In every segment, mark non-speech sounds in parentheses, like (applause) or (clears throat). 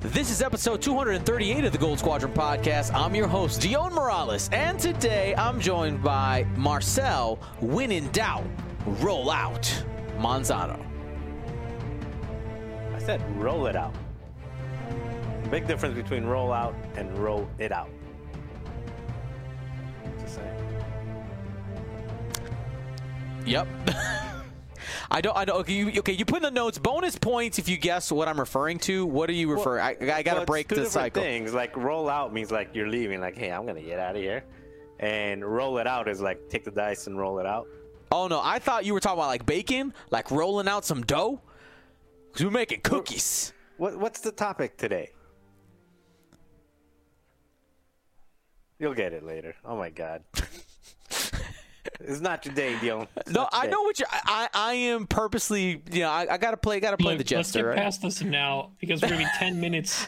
This is episode 238 of the Gold Squadron podcast. I'm your host, Dion Morales, and today I'm joined by Marcel When in Doubt, Roll Out Manzano. I said roll it out. Big difference between roll out and roll it out. Just saying. Yep. (laughs) I don't. I don't. Okay, you, okay, you put in the notes bonus points if you guess what I'm referring to. What are you referring? I, I got to Well, break the cycle. Things like roll out means like you're leaving, like hey, I'm gonna get out of here, and roll it out is like take the dice and roll it out. Oh no, I thought you were talking about like bacon, like rolling out some dough. Cause we're making cookies. What What's the topic today? You'll get it later. Oh my god. (laughs) it's not your day, Dion. It's No, I day. know what you. I, I I am purposely. You know, I, I gotta play. Gotta play Look, the let's jester, get right? past this now because we're gonna be ten minutes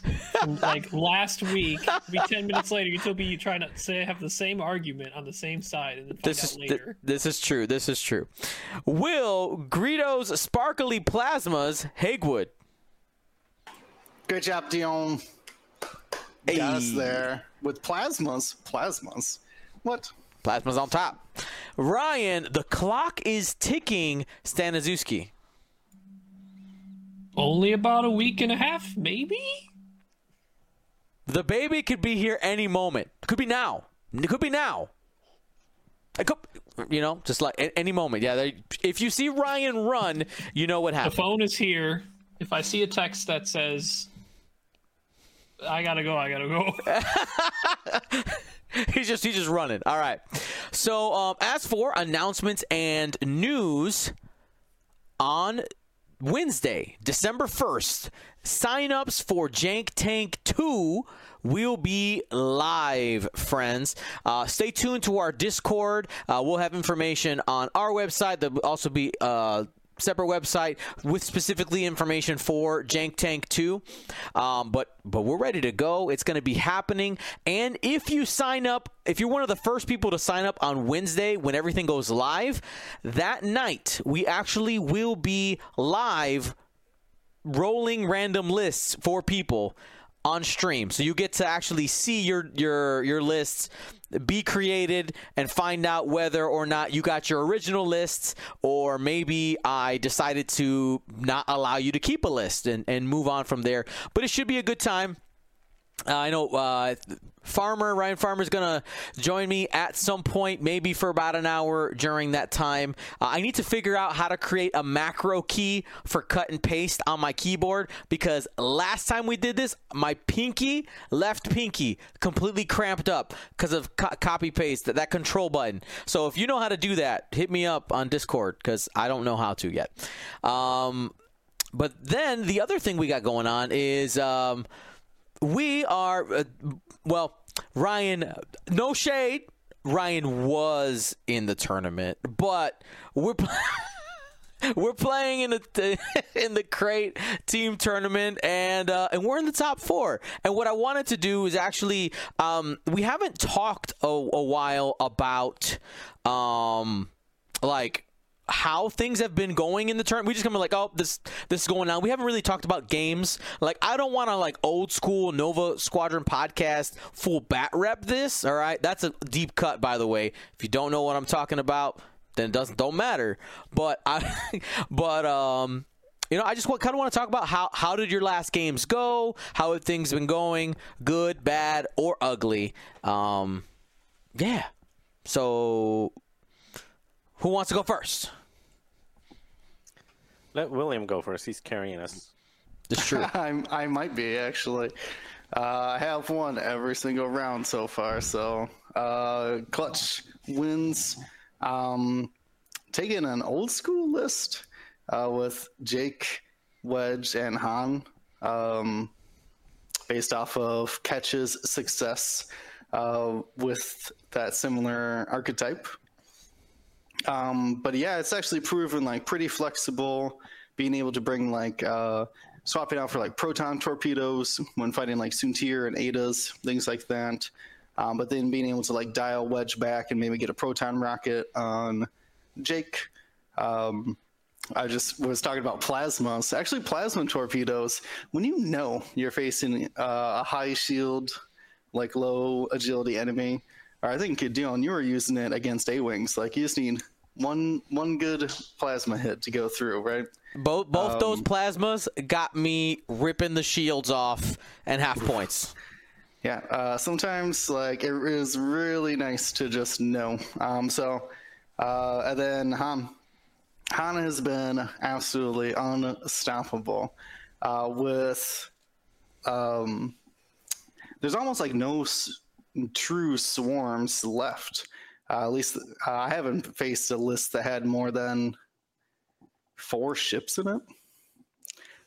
like last week. It'll be ten minutes later. You'll be trying to say have the same argument on the same side and then find This out is th- this is true. This is true. Will Greedo's sparkly plasmas Hagwood? Good job, Dion. Got us there with plasmas. Plasmas. What? Plasma's on top. Ryan, the clock is ticking. Staniszewski. Only about a week and a half, maybe. The baby could be here any moment. Could be now. It could be now. It could, you know, just like any moment. Yeah. They, if you see Ryan run, you know what happened. The phone is here. If I see a text that says, "I gotta go," I gotta go. (laughs) (laughs) he's just he's just running. All right. So um, as for announcements and news on Wednesday, December first, signups for Jank Tank Two will be live, friends. Uh, stay tuned to our Discord. Uh, we'll have information on our website. There'll also be. Uh, separate website with specifically information for Jank Tank 2. Um, but but we're ready to go. It's going to be happening. And if you sign up, if you're one of the first people to sign up on Wednesday when everything goes live, that night we actually will be live rolling random lists for people on stream. So you get to actually see your your your lists be created and find out whether or not you got your original lists or maybe I decided to not allow you to keep a list and, and move on from there. But it should be a good time uh, I know uh, Farmer Ryan Farmer is gonna join me at some point, maybe for about an hour during that time. Uh, I need to figure out how to create a macro key for cut and paste on my keyboard because last time we did this, my pinky, left pinky, completely cramped up because of co- copy paste that, that control button. So if you know how to do that, hit me up on Discord because I don't know how to yet. Um, but then the other thing we got going on is. Um, we are uh, well ryan no shade. Ryan was in the tournament but we're (laughs) we're playing in the (laughs) in the crate team tournament and uh, and we're in the top four. And what i wanted to do is actually um, we haven't talked a, a while about um like how things have been going in the tournament. We just come like, oh, this this is going on. We haven't really talked about games. Like, I don't want to like old school Nova Squadron podcast full bat rep this. All right, that's a deep cut, by the way. If you don't know what I'm talking about, then it doesn't don't matter. But I, (laughs) but um. You know, I just kind of want to talk about how how did your last games go? How have things been going? Good, bad, or ugly? Um, yeah. So, who wants to go first? Let William go first. He's carrying us. It's true. (laughs) I'm, I might be actually. Uh, I have won every single round so far. So uh, clutch wins. Um, taking an old school list uh, with Jake, Wedge, and Han, um, based off of Catch's success uh, with that similar archetype. Um, but yeah, it's actually proven like pretty flexible, being able to bring like uh, swapping out for like proton torpedoes when fighting like Soontir and Adas, things like that. Um, but then being able to like dial Wedge back and maybe get a proton rocket on Jake. Um, I just was talking about plasmas. Actually, plasma torpedoes. When you know you're facing uh, a high shield, like low agility enemy, or I think Dion, you were using it against A wings. Like you just need one one good plasma hit to go through, right? Both both those Um, plasmas got me ripping the shields off and half points. Yeah, uh, sometimes like it is really nice to just know. Um, so, uh, and then Han, Han has been absolutely unstoppable. Uh, with, um, there's almost like no s- true swarms left. Uh, at least uh, I haven't faced a list that had more than four ships in it.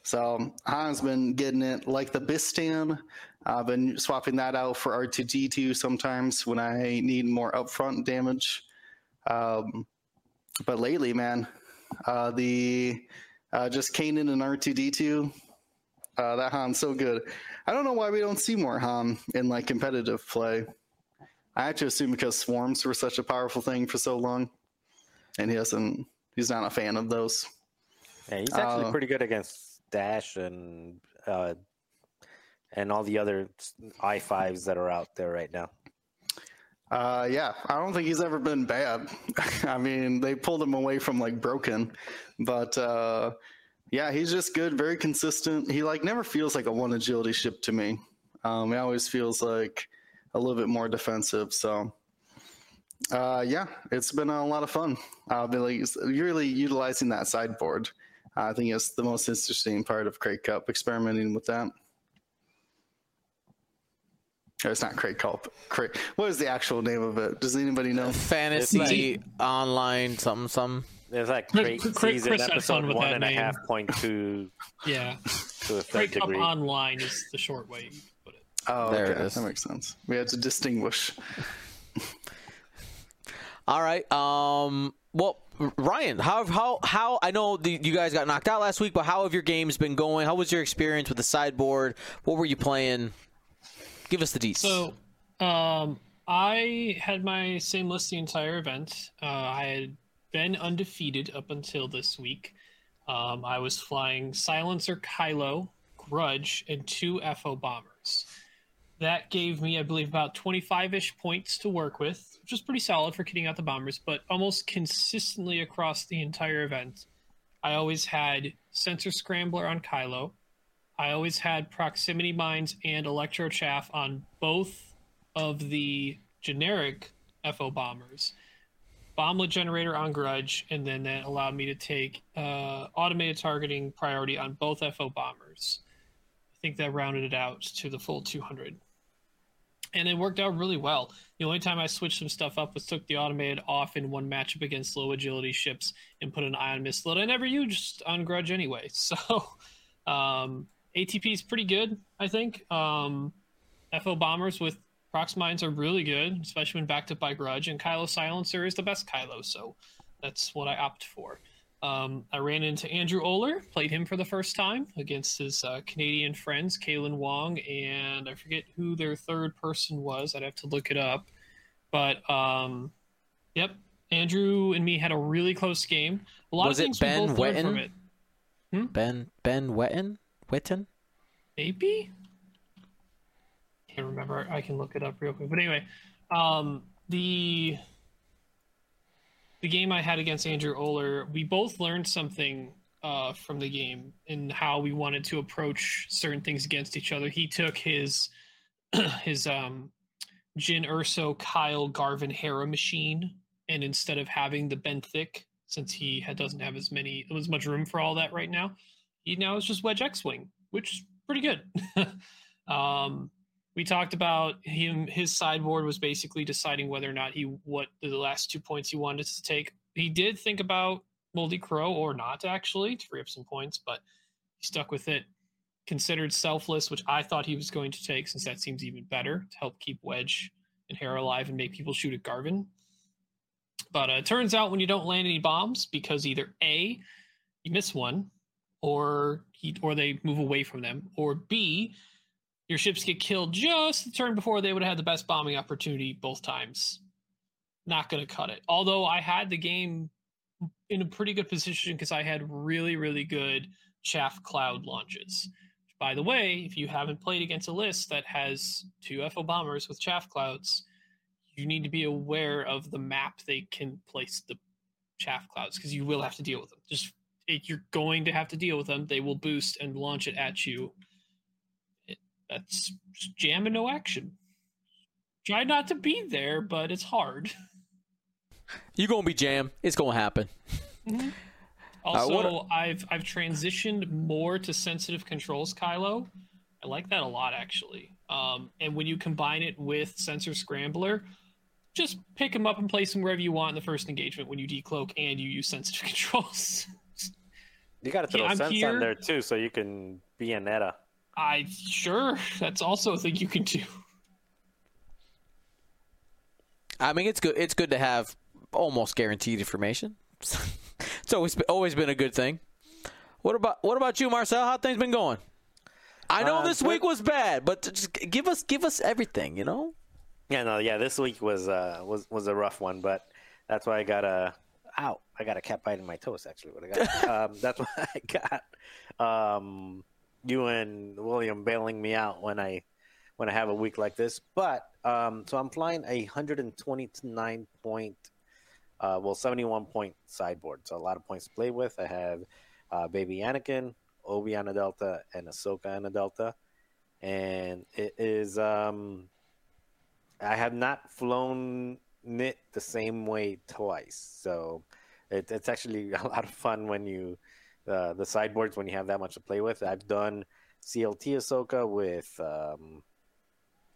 So Han's been getting it like the Bistan. I've been swapping that out for R2D2 sometimes when I need more upfront damage. Um, but lately, man, uh, the uh, just Kanan and R2D2, uh, that Han's so good. I don't know why we don't see more Han in like competitive play. I actually assume because swarms were such a powerful thing for so long, and he doesn't. He's not a fan of those. Yeah, he's actually Uh, pretty good against Dash and uh, and all the other i fives that are out there right now. Uh, yeah, I don't think he's ever been bad. (laughs) I mean, they pulled him away from like broken, but uh, yeah, he's just good, very consistent. He like never feels like a one agility ship to me. Um, he always feels like a little bit more defensive. So, uh, yeah, it's been a lot of fun. I've been like really utilizing that sideboard. I think it's the most interesting part of Crate Cup, experimenting with that. Or it's not Crate Cup. Crate. What is the actual name of it? Does anybody know? Fantasy online something something. There's like Chris- great Chris- season Chris had episode fun with one that and a half point two (laughs) Yeah. to a third Break up online is the short way you put it. Oh, There okay. it is. That makes sense. We had to distinguish. (laughs) All right. Um. Well, Ryan, how how how? I know the, you guys got knocked out last week, but how have your games been going? How was your experience with the sideboard? What were you playing? Give us the deets. So, um, I had my same list the entire event. Uh, I had been undefeated up until this week. Um, I was flying Silencer Kylo, Grudge, and two FO bombers. That gave me, I believe, about 25 ish points to work with, which was pretty solid for kitting out the bombers, but almost consistently across the entire event. I always had Sensor Scrambler on Kylo. I always had proximity mines and electro chaff on both of the generic FO bombers. Bomblet generator on Grudge, and then that allowed me to take uh, automated targeting priority on both FO bombers. I think that rounded it out to the full 200. And it worked out really well. The only time I switched some stuff up was took the automated off in one matchup against low agility ships and put an ion missile that I never used on Grudge anyway. (laughs) So um, ATP is pretty good, I think. Um, FO bombers with prox mines are really good, especially when backed up by Grudge. And Kylo Silencer is the best Kylo, so that's what I opt for. Um, I ran into Andrew Oler, played him for the first time against his uh, Canadian friends, Kalen Wong, and I forget who their third person was. I'd have to look it up. But um, yep, Andrew and me had a really close game. A lot Was of it things Ben learned from Wetton? it. Ben Ben Wetton Witten. Maybe. Can't remember. I can look it up real quick. But anyway, um, the the game I had against Andrew Oler, we both learned something uh, from the game and how we wanted to approach certain things against each other. He took his (clears throat) his um, Jyn Erso Kyle Garven Hera machine, and instead of having the Benthic, since he had, doesn't have as many as much room for all that right now, he now is just Wedge X Wing, which is pretty good. (laughs) um, we talked about him. His sideboard was basically deciding whether or not he what the last two points he wanted to take. He did think about Moldy Crow or not actually to free up some points, but he stuck with it. Considered selfless, which I thought he was going to take, since that seems even better to help keep Wedge and Hera alive and make people shoot at Garven. But uh, it turns out when you don't land any bombs, because either A, you miss one, or he or they move away from them, or B, your ships get killed just the turn before they would have had the best bombing opportunity both times. Not going to cut it. Although I had the game in a pretty good position because I had really, really good chaff cloud launches. By the way, if you haven't played against a list that has two FO bombers with chaff clouds, you need to be aware of the map they can place the chaff clouds because you will have to deal with them. Just it, you're going to have to deal with them. They will boost and launch it at you. It, that's jam and no action. Try not to be there, but it's hard. (laughs) You're gonna be jam. It's gonna happen. Also, what- I've I've transitioned more to sensitive controls, Kylo. I like that a lot, actually. Um, and when you combine it with sensor scrambler, just pick them up and place them wherever you want in the first engagement when you decloak and you use sensitive (laughs) controls. You got to throw Yeah, I'm sense here. on there too, so you can be a neta. I sure that's also a thing you can do. I mean, it's good. It's good to have almost guaranteed information. (laughs) it's always been, always been a good thing. What about what about you, Marcel? How things been going? I know Uh, this good. week was bad, but just give us give us everything. You know. Yeah, no, yeah. This week was uh was was a rough one, but that's why I got a ow. I got a cat bite in my toes. Actually, what I got. (laughs) um, that's (laughs) why I got um you and William bailing me out when I when I have a week like this. But um, so I'm flying a 129 point, uh, well 71 point sideboard. So a lot of points to play with. I have uh, baby Anakin, Obi on a Delta, and Ahsoka on a Delta, and it is um. I have not flown it the same way twice, so it, it's actually (laughs) a lot of fun when you uh, the sideboards when you have that much to play with. I've done CLT Ahsoka with um,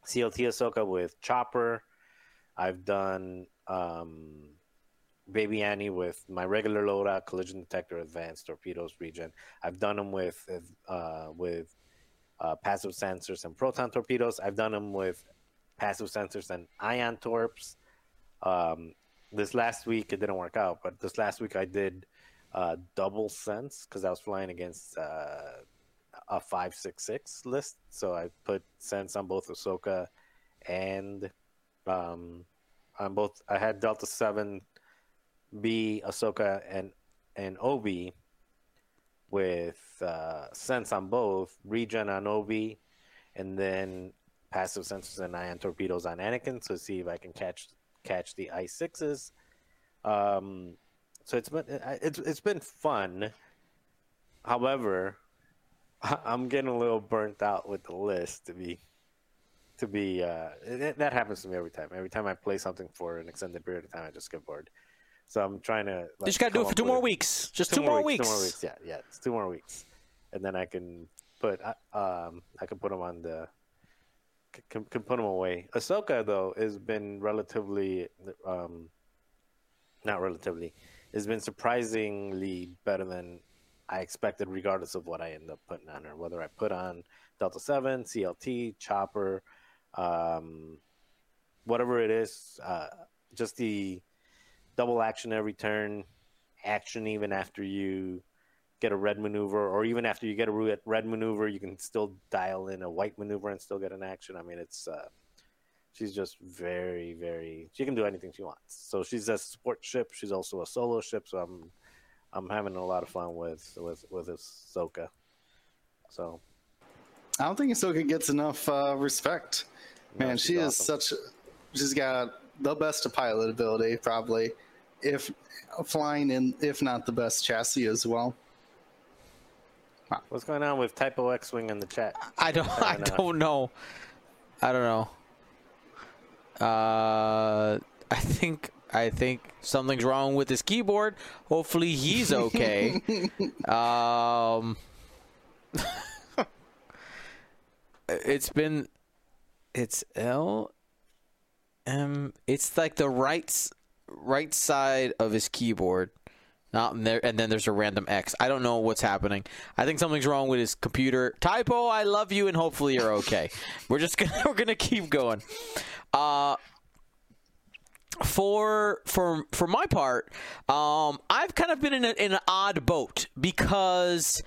CLT Ahsoka with Chopper. I've done um, Baby Annie with my regular loadout, collision detector, advanced torpedoes, regen. I've done them with uh, with uh, passive sensors and proton torpedoes. I've done them with passive sensors and ion torps. Um, this last week it didn't work out, but this last week I did uh, double sense because I was flying against uh, a five six six list. So I put sense on both Ahsoka and um, on both. I had Delta Seven, B Ahsoka and and Obi with uh, sense on both, regen on Obi, and then passive sensors and ion torpedoes on Anakin to see if I can catch catch the I sixes. Um, so it's been it's it's been fun. However, I'm getting a little burnt out with the list to be to be uh, it, that happens to me every time. Every time I play something for an extended period of time, I just get bored. So I'm trying to. Like, you just gotta do it for two more weeks. Just two, more weeks. Two more weeks. Yeah, yeah. It's two more weeks, and then I can put uh, um I can put them on the can, can put them away. Ahsoka though has been relatively um not relatively has been surprisingly better than I expected, regardless of what I end up putting on her. Whether I put on Delta Seven, CLT, Chopper, um, whatever it is, uh, just the double action every turn, action even after you get a red maneuver, or even after you get a red maneuver, you can still dial in a white maneuver and still get an action. I mean, it's uh, she's just very, very. She can do anything she wants. So she's a sport ship. She's also a solo ship. So I'm, I'm having a lot of fun with with with Ahsoka. So I don't think Ahsoka gets enough uh, respect. No, Man, she's she is awesome. such. She's got the best of pilot ability, probably, if flying in, if not the best chassis as well. what's going on with Typo X Wing in the chat? I don't. (laughs) I know. don't know. I don't know. Uh, I think. I think something's wrong with his keyboard. Hopefully, he's okay. (laughs) um, (laughs) it's been. It's L. M. It's like the right right side of his keyboard. Not in there, and then there's a random X. I don't know what's happening. I think something's wrong with his computer. Typo, I love you, and hopefully you're okay. (laughs) we're just gonna (laughs) we're gonna keep going. Uh, for for for my part, um, I've kind of been in, a, in an odd boat because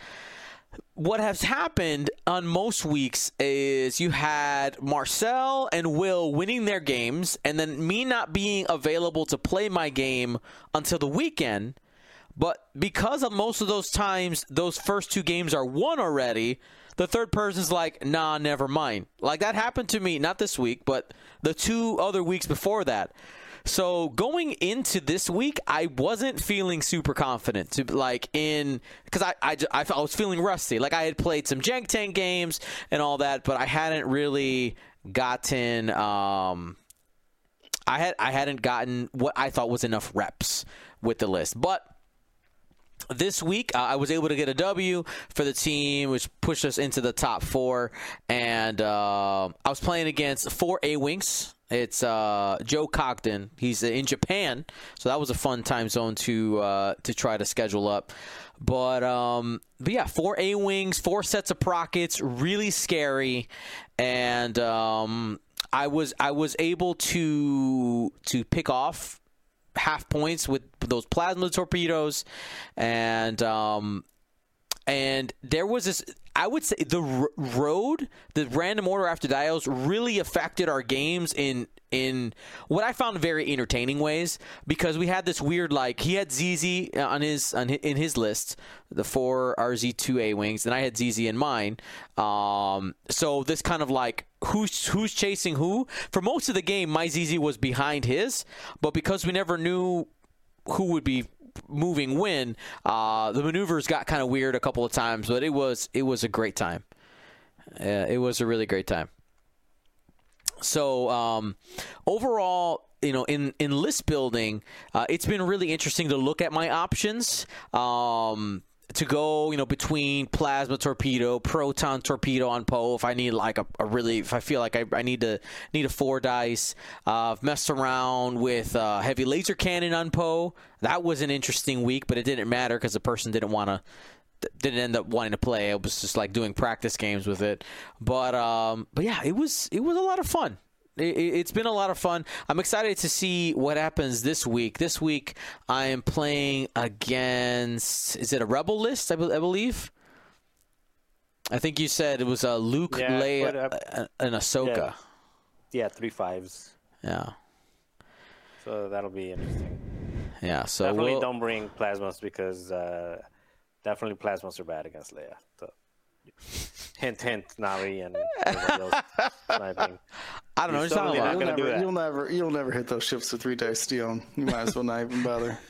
what has happened on most weeks is you had Marcel and Will winning their games, and then me not being available to play my game until the weekend. But because of most of those times, those first two games are won already. The third person's like, nah, never mind. Like that happened to me, not this week, but the two other weeks before that. So going into this week, I wasn't feeling super confident to like in because I, I I I was feeling rusty. Like I had played some Jank Tank games and all that, but I hadn't really gotten um I had I hadn't gotten what I thought was enough reps with the list, but this week uh, I was able to get a W for the team, which pushed us into the top four. And uh, I was playing against four A Wings. It's uh, Joe Cogden. He's in Japan, so that was a fun time zone to uh, to try to schedule up. But um, but yeah, four A wings, four sets of prockets, really scary, and um, I was I was able to to pick off half points with those plasma torpedoes, and um, and there was this. I would say the r- road, the random order after dials, really affected our games in in what I found very entertaining ways because we had this weird like he had ZZ on his on his, in his list the four RZ2A wings and I had ZZ in mine um, so this kind of like who's who's chasing who? For most of the game my ZZ was behind his but because we never knew who would be moving when uh, the maneuvers got kind of weird a couple of times but it was it was a great time. It was a really great time. So um, overall, you know, in in list building, uh, it's been really interesting to look at my options. Um, to go, you know, between plasma torpedo, proton torpedo on Poe. If I need like a, a really, if I feel like I, I, need to need a four dice, uh, I've messed around with uh, heavy laser cannon on Poe. That was an interesting week, but it didn't matter because the person didn't want to didn't end up wanting to play. I was just like doing practice games with it. But um, but yeah, it was it was a lot of fun. It, has been a lot of fun. I'm excited to see what happens this week. This week I am playing against. Is it a rebel list? I, be, I believe. I think you said it was a Luke, yeah, Leia, and Ahsoka. Yeah. yeah, three fives. Yeah. So that'll be interesting. Yeah. So definitely we'll, don't bring plasmas because. Uh, definitely plasmas are bad against Leia. So, (laughs) hint, hint, Navi and. (laughs) I don't know. It's not you'll, never, you'll never, you'll never hit those ships with three dice steel. You might as well not even bother. (laughs)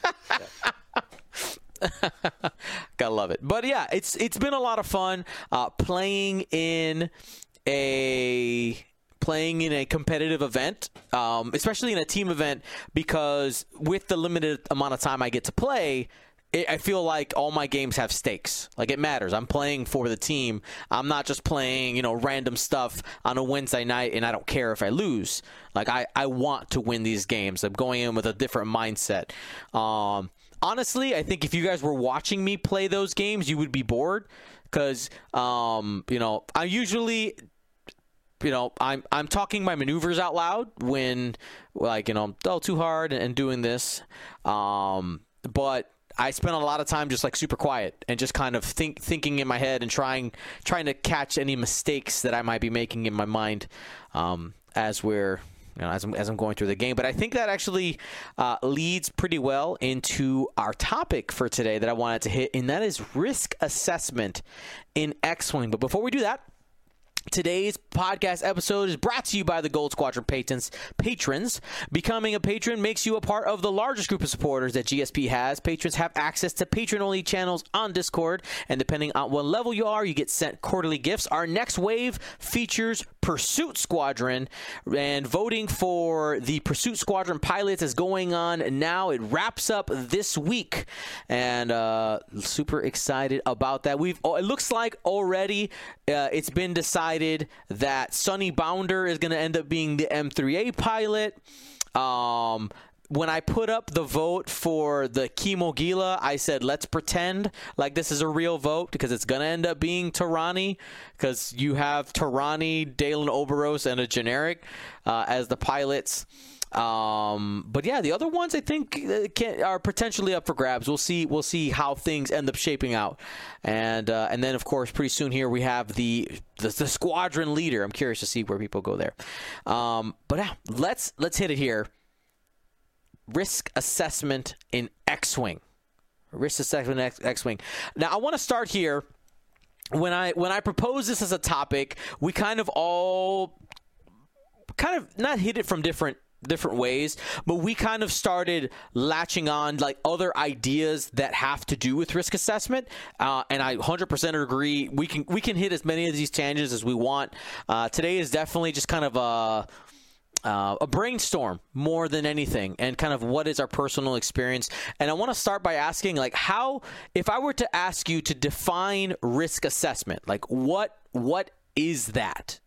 Gotta love it. But yeah, it's it's been a lot of fun uh, playing in a playing in a competitive event, um, especially in a team event, because with the limited amount of time I get to play, it, I feel like all my games have stakes. Like it matters. I'm playing for the team. I'm not just playing, you know, random stuff on a Wednesday night and I don't care if I lose. Like I, I want to win these games. I'm going in with a different mindset. Um, honestly, I think if you guys were watching me play those games, you would be bored because, um, you know, I usually you know, I'm I'm talking my maneuvers out loud when like you know, I'm oh too hard and, and doing this. Um, but I spent a lot of time just like super quiet and just kind of think thinking in my head and trying trying to catch any mistakes that I might be making in my mind um, as we're you know, as I'm, as I'm going through the game. But I think that actually uh, leads pretty well into our topic for today that I wanted to hit, and that is risk assessment in X-wing. But before we do that, Today's podcast episode is brought to you by the Gold Squadron patrons. Patrons, becoming a patron makes you a part of the largest group of supporters that GSP has. Patrons have access to patron-only channels on Discord, and depending on what level you are, you get sent quarterly gifts. Our next wave features Pursuit Squadron, and voting for the Pursuit Squadron pilots is going on now. It wraps up this week, and uh, super excited about that. We've oh, it looks like already uh, it's been decided that Sunny Bounder is going to end up being the M3A pilot. Um, when I put up the vote for the Kimogila, I said, let's pretend like this is a real vote because it's going to end up being T'Rani because you have T'Rani, Dalan Oberos, and a generic uh, as the pilots. Um, but yeah, the other ones I think uh, can, are potentially up for grabs. We'll see. We'll see how things end up shaping out, and uh, and then of course pretty soon here we have the, the, the squadron leader. I'm curious to see where people go there. Um, but yeah, let's let's hit it here risk assessment in X Wing. Risk assessment X, X-wing. Now I want to start here. When I when I propose this as a topic, we kind of all kind of not hit it from different different ways, but we kind of started latching on like other ideas that have to do with risk assessment. Uh, and I 100% agree. We can we can hit as many of these tangents as we want. Uh, today is definitely just kind of a. Uh, a brainstorm more than anything and kind of what is our personal experience and i want to start by asking like how if i were to ask you to define risk assessment like what what is that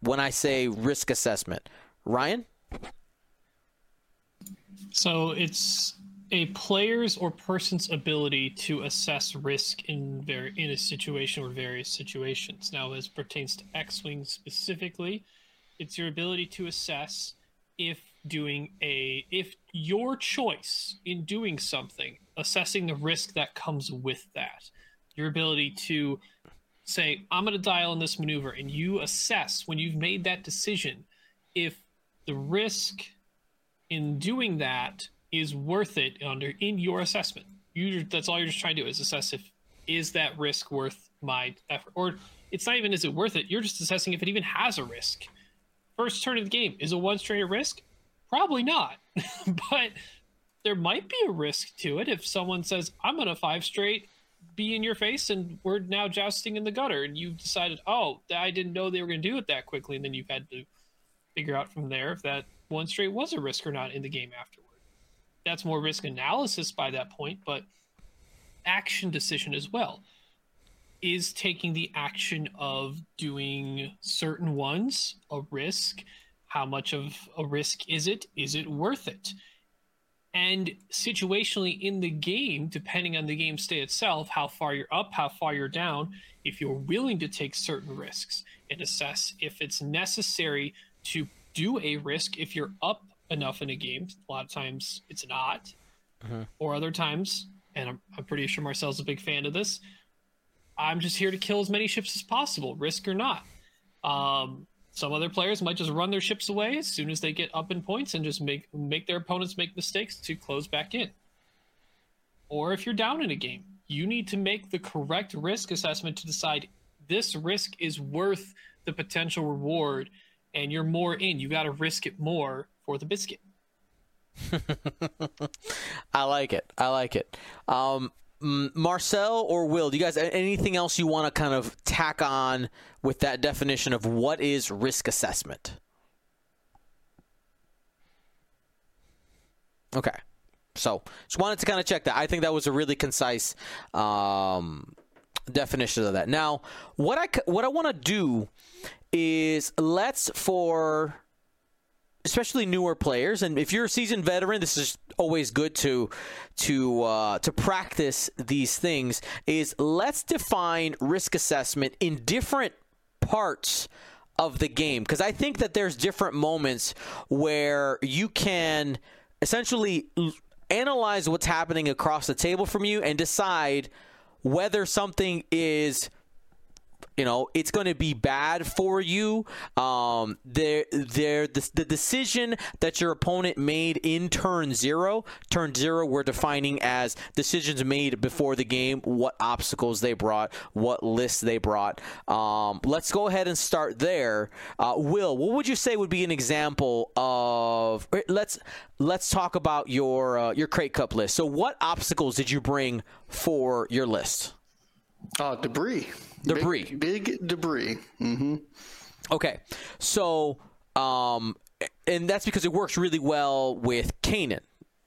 when i say risk assessment ryan So it's a player's or person's ability to assess risk in ver- in a situation or various situations. Now, as pertains to X-wing specifically, it's your ability to assess if doing a if your choice in doing something, assessing the risk that comes with that. Your ability to say, I'm going to dial in this maneuver, and you assess when you've made that decision if the risk in doing that is worth it under in your assessment. You that's all you're just trying to do is assess if is that risk worth my effort, or it's not even is it worth it. You're just assessing if it even has a risk. First turn of the game is a one straight risk? Probably not, (laughs) but there might be a risk to it if someone says I'm gonna five straight be in your face and we're now jousting in the gutter and you decided oh I didn't know they were gonna do it that quickly and then you've had to figure out from there if that one straight was a risk or not in the game afterward. That's more risk analysis by that point, but action decision as well. Is taking the action of doing certain ones a risk? How much of a risk is it? Is it worth it? And situationally in the game, depending on the game state itself, how far you're up, how far you're down, if you're willing to take certain risks and assess if it's necessary to do a risk if you're up enough in a game. A lot of times it's not, or other times, and I'm, I'm pretty sure Marcel's a big fan of this. I'm just here to kill as many ships as possible, risk or not. Um, some other players might just run their ships away as soon as they get up in points and just make make their opponents make mistakes to close back in. Or if you're down in a game, you need to make the correct risk assessment to decide this risk is worth the potential reward and you're more in. You got to risk it more for the biscuit. (laughs) I like it. I like it. Um, Marcel or Will, do you guys anything else you want to kind of tack on with that definition of what is risk assessment? Okay. So, just wanted to kind of check that. I think that was a really concise um, definition of that. Now, what I what I want to do is let's for especially newer players. And if you're a seasoned veteran this is always good to to uh, to practice these things is let's define risk assessment in different parts of the game. Because I think that there's different moments where you can essentially analyze what's happening across the table from you and decide whether something is you know it's going to be bad for you. Um the, the decision that your opponent made in turn 0 turn 0 we're defining as decisions made before the game what obstacles they brought what lists they brought. Um let's go ahead and start there. Uh, will what would you say would be an example of let's let's talk about your uh, your crate cup list. So what obstacles did you bring for your list? Oh, debris. Debris. Big, big debris. hmm Okay, so um, and that's because it works really well with Kanan,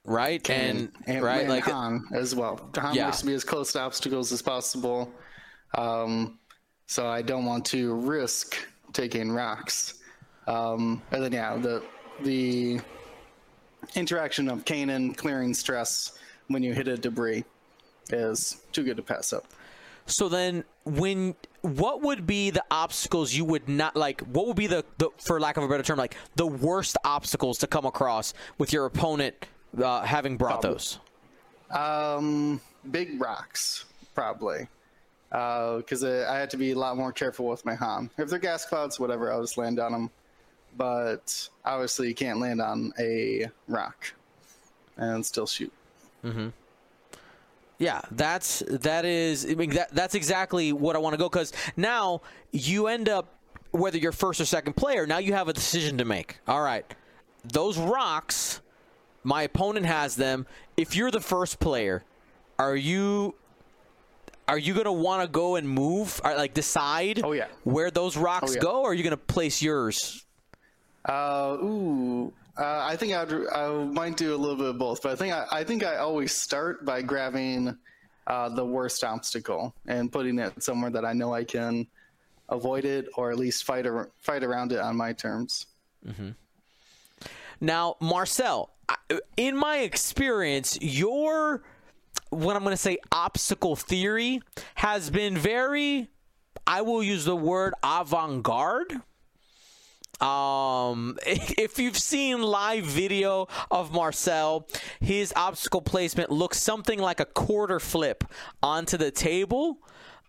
right? and, and right, and like Han as well. Han Yeah. likes to be as close to obstacles as possible. Um, so I don't want to risk taking rocks. Um, and then yeah, the the interaction of Kanan clearing stress when you hit a debris is too good to pass up. So then when what would be the obstacles you would not like? What would be the, the for lack of a better term, like the worst obstacles to come across with your opponent uh, having brought those? Um, big rocks, probably. Because uh, I had to be a lot more careful with my Han. If they're gas clouds, whatever, I'll just land on them. But obviously, you can't land on a rock and still shoot. Yeah, that's that is. I mean, that that's exactly what I want to go because now you end up whether you're first or second player. Now you have a decision to make. All right, those rocks, my opponent has them. If you're the first player, are you are you gonna want to go and move or like decide Oh, yeah. where those rocks Oh, yeah. go or are you gonna place yours Uh, ooh. Uh, I think I'd, I might do a little bit of both, but I think I, I think I always start by grabbing uh, the worst obstacle and putting it somewhere that I know I can avoid it or at least fight ar- fight around it on my terms. Now, Marcel, in my experience, your what I'm going to say obstacle theory has been very I will use the word avant-garde. Um, (laughs) if you've seen live video of Marcel, his obstacle placement looks something like a quarter flip onto the table.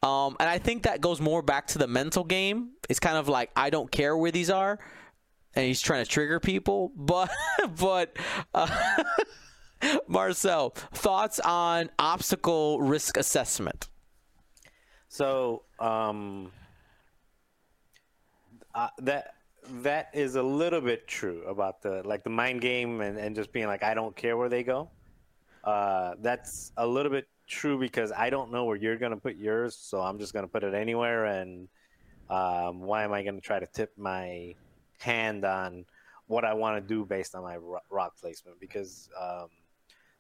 Um, and I think that goes more back to the mental game. It's kind of like I don't care where these are, and he's trying to trigger people. (laughs) But but uh, (laughs) Marcel, thoughts on obstacle risk assessment? So um, uh, that that is a little bit true about the like the mind game and, and just being like I don't care where they go. Uh, that's a little bit true because I don't know where you're gonna put yours, so I'm just gonna put it anywhere. And um, why am I gonna try to tip my hand on what I want to do based on my rock placement? Because um,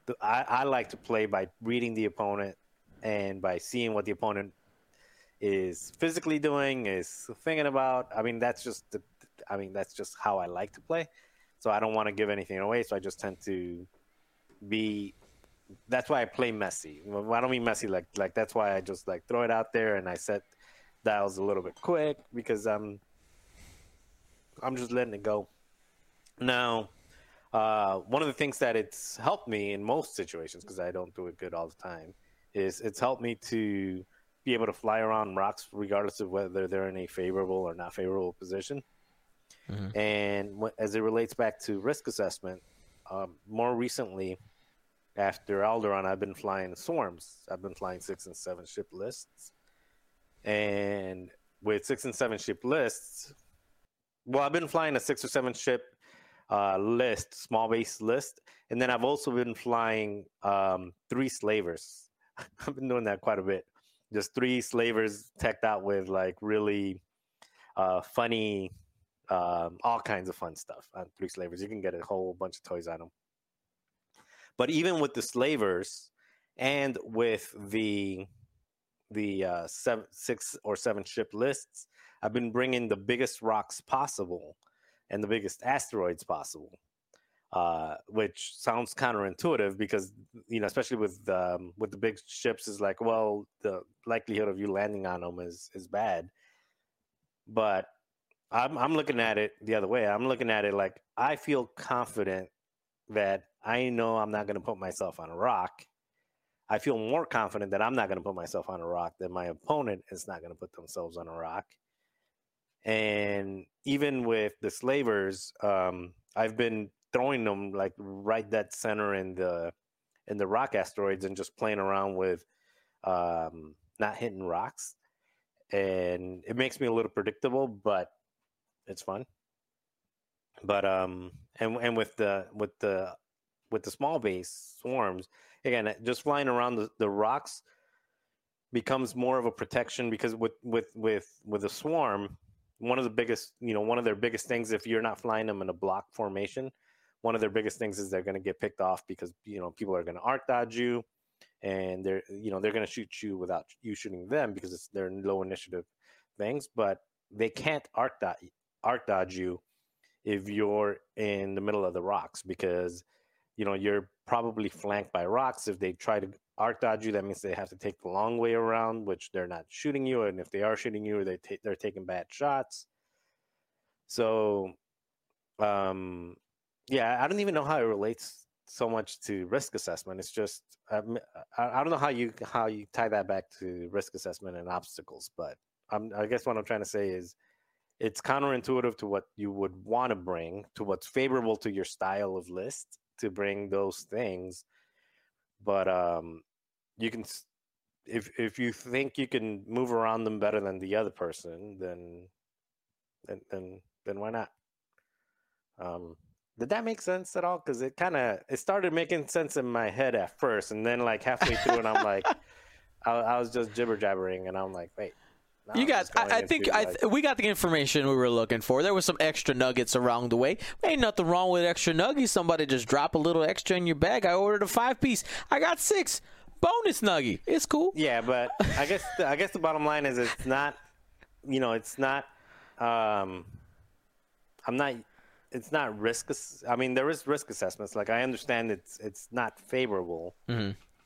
the, I, I like to play by reading the opponent and by seeing what the opponent is physically doing, is thinking about. I mean, that's just the, I mean, that's just how I like to play. So I don't want to give anything away. So I just tend to be. That's why I play messy. I don't mean messy like like that's why I just like throw it out there and I set dials a little bit quick because I'm I'm just letting it go. Now, uh, one of the things that it's helped me in most situations because I don't do it good all the time is it's helped me to be able to fly around rocks regardless of whether they're in a favorable or not favorable position. And as it relates back to risk assessment, um, more recently, after Alderon, I've been flying swarms. I've been flying six and seven ship lists. And with six and seven ship lists, well, I've been flying a six or seven ship uh, list, small base list, and then I've also been flying um, three slavers. (laughs) I've been doing that quite a bit. Just three slavers teched out with like really uh, funny, um, all kinds of fun stuff on three slavers. You can get a whole bunch of toys on them. But even with the slavers and with the the uh, seven, six or seven ship lists, I've been bringing the biggest rocks possible and the biggest asteroids possible, uh, which sounds counterintuitive because you know, especially with um, with the big ships, is like, well, the likelihood of you landing on them is is bad. But I'm I'm looking at it the other way. I'm looking at it like I feel confident that I know I'm not going to put myself on a rock. I feel more confident that I'm not going to put myself on a rock than my opponent is not going to put themselves on a rock. And even with the slavers, um, I've been throwing them like right that center in the in the rock asteroids and just playing around with um, not hitting rocks. And it makes me a little predictable, but it's fun. But um, and and with the with the with the small base swarms, again, just flying around the, the rocks becomes more of a protection because with with with with a swarm, one of the biggest you know one of their biggest things if you're not flying them in a block formation, one of their biggest things is they're going to get picked off because you know people are going to arc dodge you, and they're you know they're going to shoot you without you shooting them because it's their low initiative things, but they can't arc dodge arc dodge you if you're in the middle of the rocks because you know you're probably flanked by rocks. If they try to arc dodge you that means they have to take the long way around which they're not shooting you. And if they are shooting you they they're taking bad shots. So um yeah i don't even know how it relates so much to risk assessment. It's just I, I don't know how you how you tie that back to risk assessment and obstacles but I'm, i guess what i'm trying to say is it's counterintuitive to what you would want to bring to what's favorable to your style of list to bring those things but um you can if if you think you can move around them better than the other person, then then then then why not? Um, did that make sense at all? Because it kind of it started making sense in my head at first, and then like halfway through, and I'm like, (laughs) I, I was just jibber jabbering, and I'm like, wait. You got. I, I think I th- we got the information we were looking for. There was some extra nuggets along the way. Ain't nothing wrong with extra nuggets. Somebody just drop a little extra in your bag. I ordered a five piece. I got six bonus nugget. It's cool. Yeah, but I guess the, I guess the bottom line is it's not, you know, it's not. Um, I'm not. It's not risk. I mean, there is risk assessments. Like I understand it's it's not favorable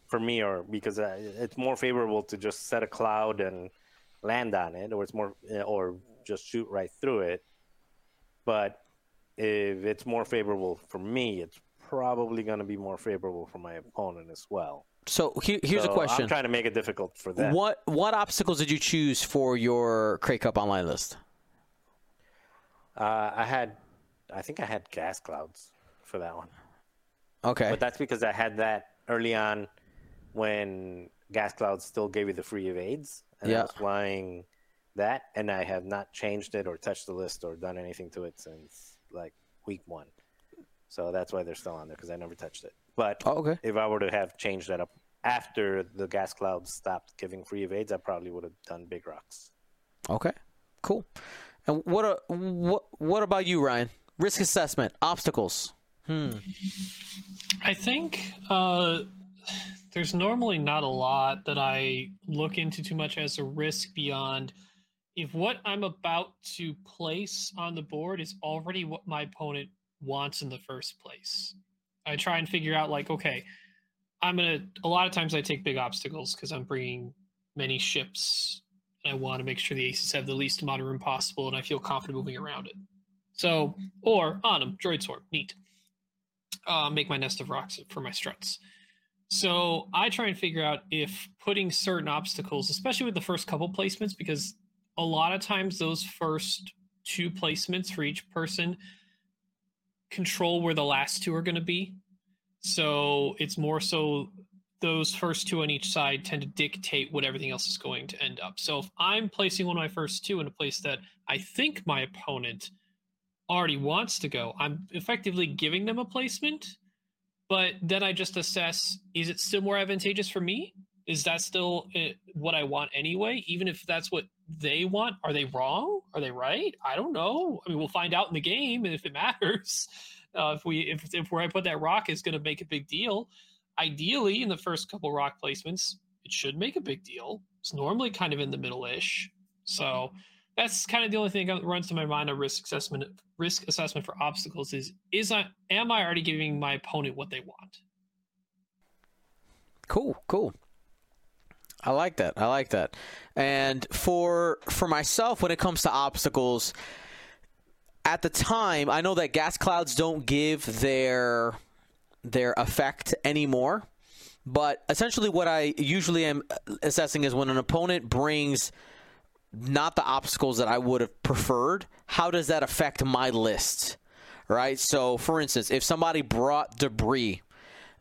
for me, or because uh, it's more favorable to just set a cloud and land on it, or it's more, or just shoot right through it. But if it's more favorable for me, it's probably going to be more favorable for my opponent as well. So he, here's a question. I'm trying to make it difficult for them. What what obstacles did you choose for your Crate Cup online list? Uh, I had, I think I had gas clouds for that one, Okay. but that's because I had that early on when gas clouds still gave you the free evades, and Yeah. I was flying that, and I have not changed it or touched the list or done anything to it since like week one. So that's why they're still on there because I never touched it. But Oh, okay. if I were to have changed that up after the gas clouds stopped giving free evades, I probably would have done big rocks. Okay. Cool. And what a, what what about you, Ryan? Risk assessment, obstacles. Hmm. I think uh, there's normally not a lot that I look into too much as a risk beyond if what I'm about to place on the board is already what my opponent wants in the first place. I try and figure out like, okay, I'm gonna. A lot of times I take big obstacles because I'm bringing many ships, and I want to make sure the aces have the least amount of room possible, and I feel confident moving around it. So, or on them, droid sword, neat uh, make my nest of rocks for my struts. So I try and figure out if putting certain obstacles, especially with the first couple placements, because a lot of times those first two placements for each person control where the last two are going to be. So it's more so those first two on each side tend to dictate what everything else is going to end up. So if I'm placing one of my first two in a place that I think my opponent already wants to go, I'm effectively giving them a placement, but then I just assess is it still more advantageous for me? Is that still uh, what I want anyway? Even if that's what they want, are they wrong? Are they right? I don't know. I mean, we'll find out in the game, and if it (laughs) matters, uh, if we if if where I put that rock is going to make a big deal. Ideally, in the first couple rock placements, it should make a big deal. It's normally kind of in the middle-ish. So that's kind of the only thing that runs to my mind on risk assessment risk assessment for obstacles is is I am I already giving my opponent what they want? Cool, cool. I like that. I like that. And for for myself, when it comes to obstacles, at the time, I know that gas clouds don't give their their effect anymore. But essentially, what I usually am assessing is when an opponent brings not the obstacles that I would have preferred, how does that affect my list? Right? So, for instance, if somebody brought debris,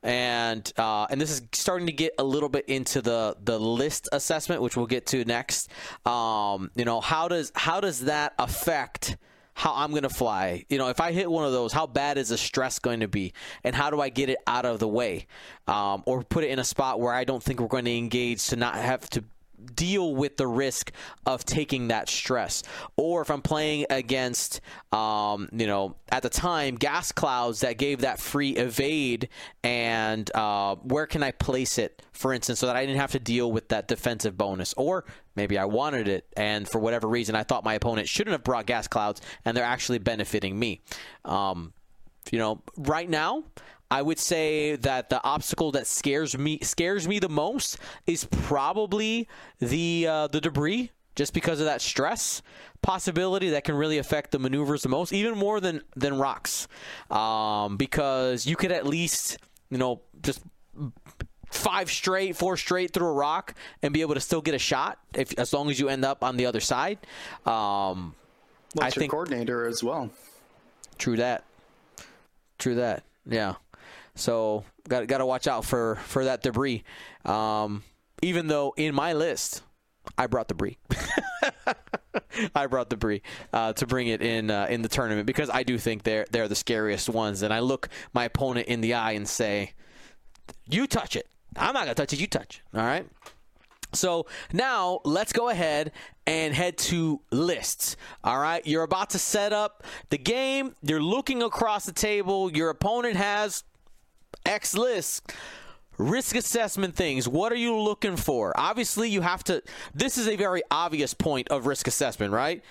and uh, and this is starting to get a little bit into the the list assessment, which we'll get to next. Um, you know, how does how does that affect how I'm going to fly? You know, if I hit one of those, how bad is the stress going to be, and how do I get it out of the way, um, or put it in a spot where I don't think we're going to engage to not have to deal with the risk of taking that stress. Or if I'm playing against, um, you know, at the time, gas clouds that gave that free evade, and uh, where can I place it, for instance, so that I didn't have to deal with that defensive bonus? Or maybe I wanted it, and for whatever reason, I thought my opponent shouldn't have brought gas clouds, and they're actually benefiting me. Um, you know, right now, I would say that the obstacle that scares me scares me the most is probably the uh, the debris, just because of that stress possibility that can really affect the maneuvers the most, even more than than rocks, um, because you could at least you know just five straight, four straight through a rock and be able to still get a shot if as long as you end up on the other side. Um, I your think coordinator as well? True that. True that. Yeah. So got got to watch out for for that debris. Um, even though in my list, I brought debris. (laughs) I brought debris uh, to bring it in uh, in the tournament because I do think they're they're the scariest ones, and I look my opponent in the eye and say, "You touch it. I'm not gonna touch it. You touch it. All right." So now let's go ahead and head to lists. All right, you're about to set up the game. You're looking across the table. Your opponent has X list. Risk assessment things. What are you looking for? Obviously, you have to. This is a very obvious point of risk assessment, right?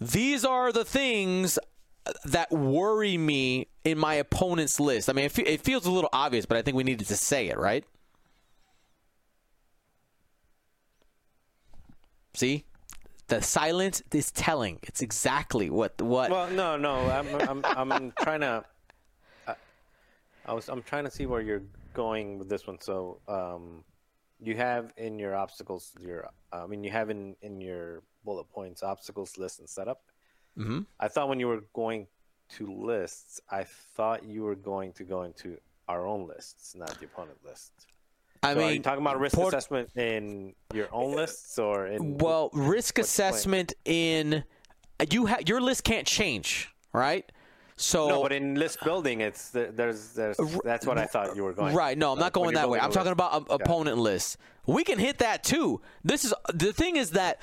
These are the things that worry me in my opponent's list. I mean, it, it feels a little obvious, but I think we needed to say it, right? See, the silence is telling. It's exactly what what. Well, no, no. I'm I'm, I'm trying to. I, was I'm trying to see where you're going with this one. So, um, you have in your obstacles your I mean you have in in your bullet points obstacles list and setup. Mhm. I thought when you were going to lists, I thought you were going to go into our own lists, not the opponent list. I So are mean, you talking about risk port- assessment in your own lists or in Well, risk the point? assessment in you ha- your list can't change, right? So No, but in list building, it's there's there's that's what I thought you were going. Right. No, I'm not going that way. I'm talking list. about um, a, opponent list. We can hit that too. This is the thing is that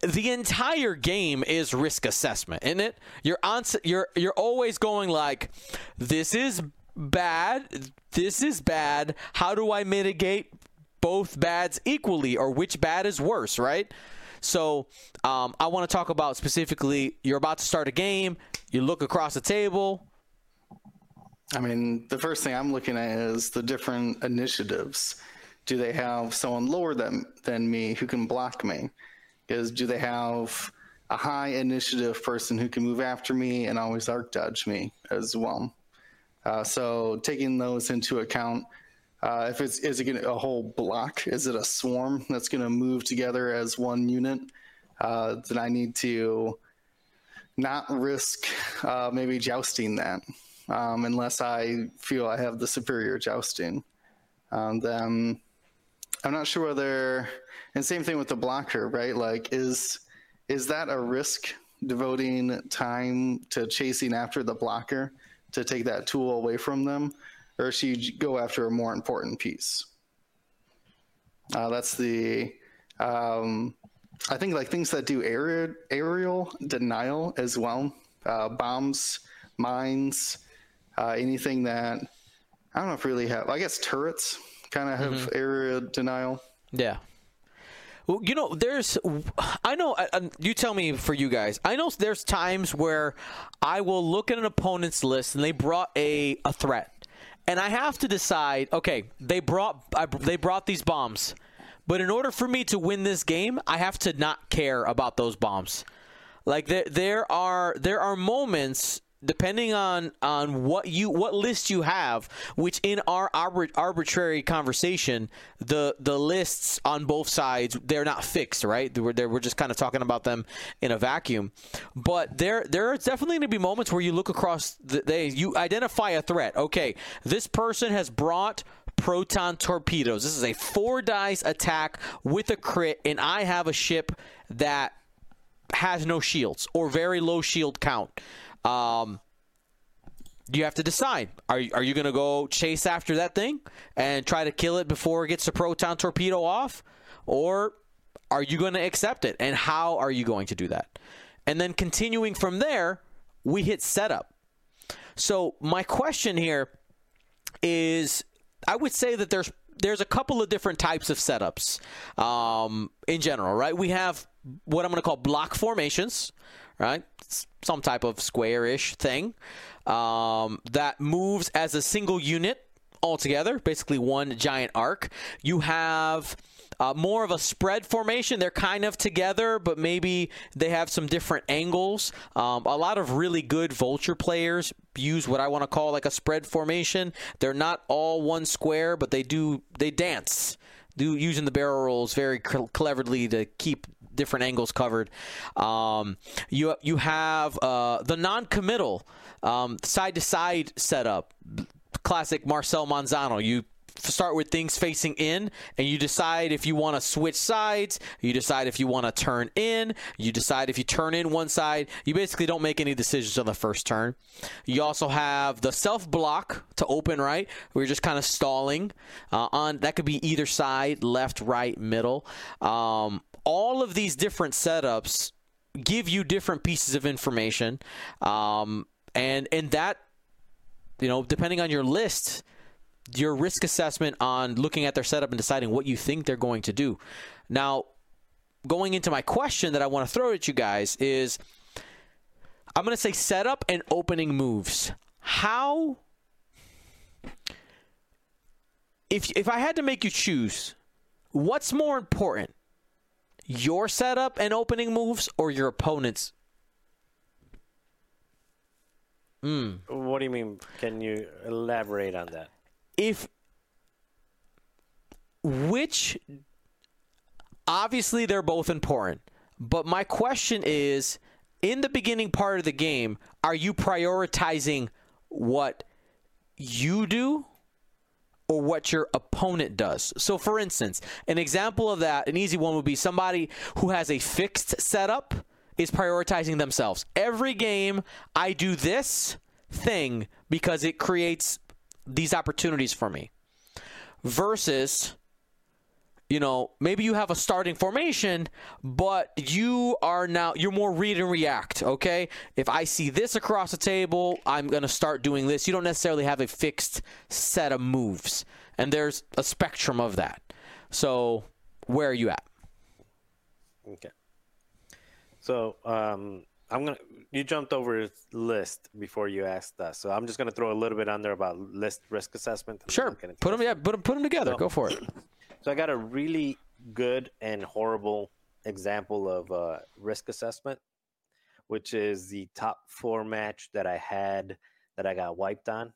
the entire game is risk assessment, isn't it? You're on. You're you're always going like, this is bad. This is bad. How do I mitigate both bads equally, or which bad is worse? Right. So um, I want to talk about specifically. You're about to start a game. You look across the table. I mean, the first thing I'm looking at is the different initiatives. Do they have someone lower than than me who can block me? Is do they have a high initiative person who can move after me and always arc dodge me as well? Uh, so taking those into account, uh, if it's is it gonna, a whole block? Is it a swarm that's going to move together as one unit? Uh, then I need to not risk uh, maybe jousting that um, unless I feel I have the superior jousting. Um, then I'm not sure whether, and same thing with the blocker, right? Like, is is that a risk devoting time to chasing after the blocker to take that tool away from them, or should you go after a more important piece? Uh, that's the um, I think like things that do aerial aerial denial as well, uh, bombs, mines, uh, anything that I don't know if really have. I guess turrets kind of have aerial denial. Yeah. Well, you know, there's, I know, you tell me for you guys, I know there's times where I will look at an opponent's list and they brought a, a threat. And I have to decide, okay, they brought, I, they brought these bombs. But in order for me to win this game, I have to not care about those bombs. Like there, there are there are moments depending on on what you what list you have which in our arbit- arbitrary conversation the the lists on both sides they're not fixed right? We're, we're just kind of talking about them in a vacuum. But there there are definitely going to be moments where you look across the they you identify a threat. Okay this person has brought proton torpedoes. This is a four dice attack with a crit and i have a ship that has no shields or very low shield count. Um, you have to decide: are are you going to go chase after that thing and try to kill it before it gets a proton torpedo off, or are you going to accept it? And how are you going to do that? And then continuing from there, we hit setup. So my question here is I would say that there's there's a couple of different types of setups um, in general, right? We have what I'm going to call block formations, right? Some type of square-ish thing um, that moves as a single unit altogether, basically one giant arc. You have uh, more of a spread formation. They're kind of together, but maybe they have some different angles. Um, a lot of really good vulture players use what I want to call like a spread formation. They're not all one square, but they do they dance, do using the barrel rolls very cl- cleverly to keep different angles covered. Um, you you have uh, the non-committal side to side setup classic Marcel Manzano. You start with things facing in and you decide if you want to switch sides you decide if you want to turn in you decide if you turn in one side you basically don't make any decisions on the first turn you also have the self block to open right where you're just kind of stalling uh, on that could be either side left right middle um, all of these different setups give you different pieces of information um, and and that you know depending on your list your risk assessment on looking at their setup and deciding what you think they're going to do. Now, going into my question that I want to throw at you guys is I'm going to say setup and opening moves. How if if I had to make you choose, what's more important? Your setup and opening moves or your opponent's? Mm. What do you mean? Can you elaborate on that? if which obviously they're both important but my question is in the beginning part of the game are you prioritizing what you do or what your opponent does. So for instance an example of that an easy one would be somebody who has a fixed setup is prioritizing themselves. Every game i do this thing because it creates these opportunities for me versus you know maybe you have a starting formation but you are now you're more read and react okay? If i see this across the table i'm going to start doing this. You don't necessarily have a fixed set of moves and there's a spectrum of that. So where are you at? Okay. So um, I'm gonna. You jumped over list before you asked us, so I'm just gonna throw a little bit on there about list risk assessment. sure I'll get into put them yeah put them, put them together. So- go for it So I got a really good and horrible example of uh, risk assessment, which is the top four match that I had that I got wiped on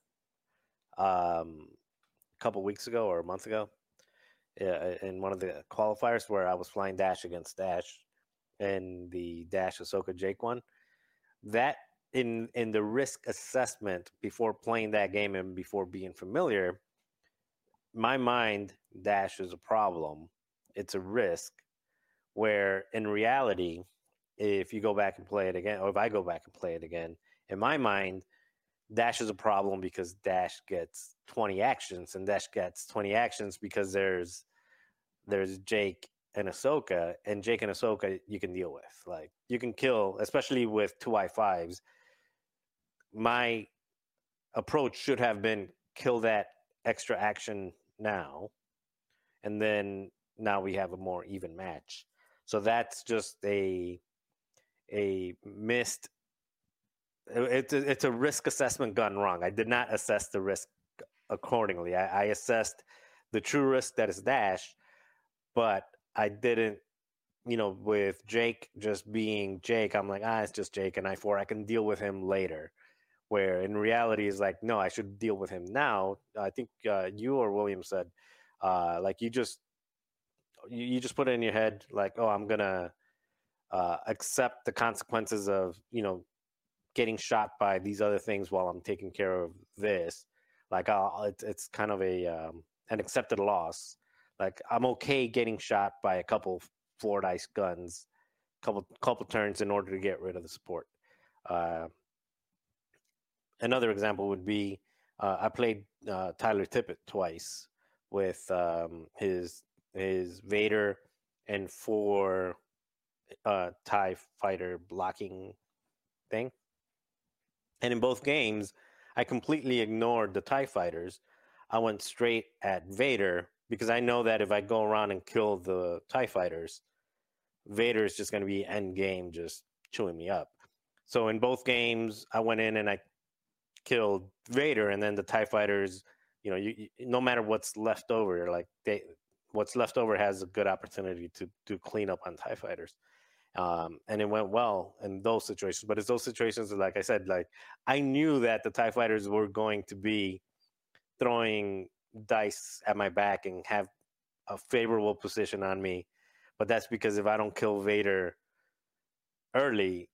um, a couple weeks ago or a month ago. Yeah, in one of the qualifiers where I was flying Dash against Dash, and the Dash Ahsoka Jake one. That in in the risk assessment before playing that game and before being familiar, my mind dash is a problem it's a risk where in reality if you go back and play it again or if i go back and play it again in my mind dash is a problem because dash gets 20 actions and dash gets 20 actions because there's there's jake and ahsoka and jake and ahsoka you can deal with. Like you can kill especially with two i5s my approach should have been kill that extra action now and then now we have a more even match. So that's just a a missed it's a, it's a risk assessment gone wrong. I did not assess the risk accordingly. I, I assessed the true risk that is dash but i didn't you know with jake just being jake i'm like ah it's just jake and i4 i can deal with him later. Where in reality is like no i should deal with him now. I think uh, you or william said uh, like you just you, you just put it in your head like oh i'm gonna uh, accept the consequences of you know getting shot by these other things while i'm taking care of this. Like I'll, it's, it's kind of a um, an accepted loss. Like i'm okay getting shot by a couple floor dice guns couple couple turns in order to get rid of the support uh, another example would be uh, I played uh, Tyler Tippett twice with um, his his Vader and four uh, Tie Fighter blocking thing, and in both games, I completely ignored the Tie Fighters. I went straight at Vader because I know that if I go around and kill the Tie Fighters, Vader is just going to be end game, just chewing me up. So in both games, I went in and I killed Vader, and then the Tie Fighters. You know, you, you, no matter what's left over, like they, what's left over has a good opportunity to to clean up on Tie Fighters. Um, and it went well in those situations. But it's those situations, like I said, like I knew that the Tie Fighters were going to be throwing dice at my back and have a favorable position on me. But that's because if I don't kill Vader early,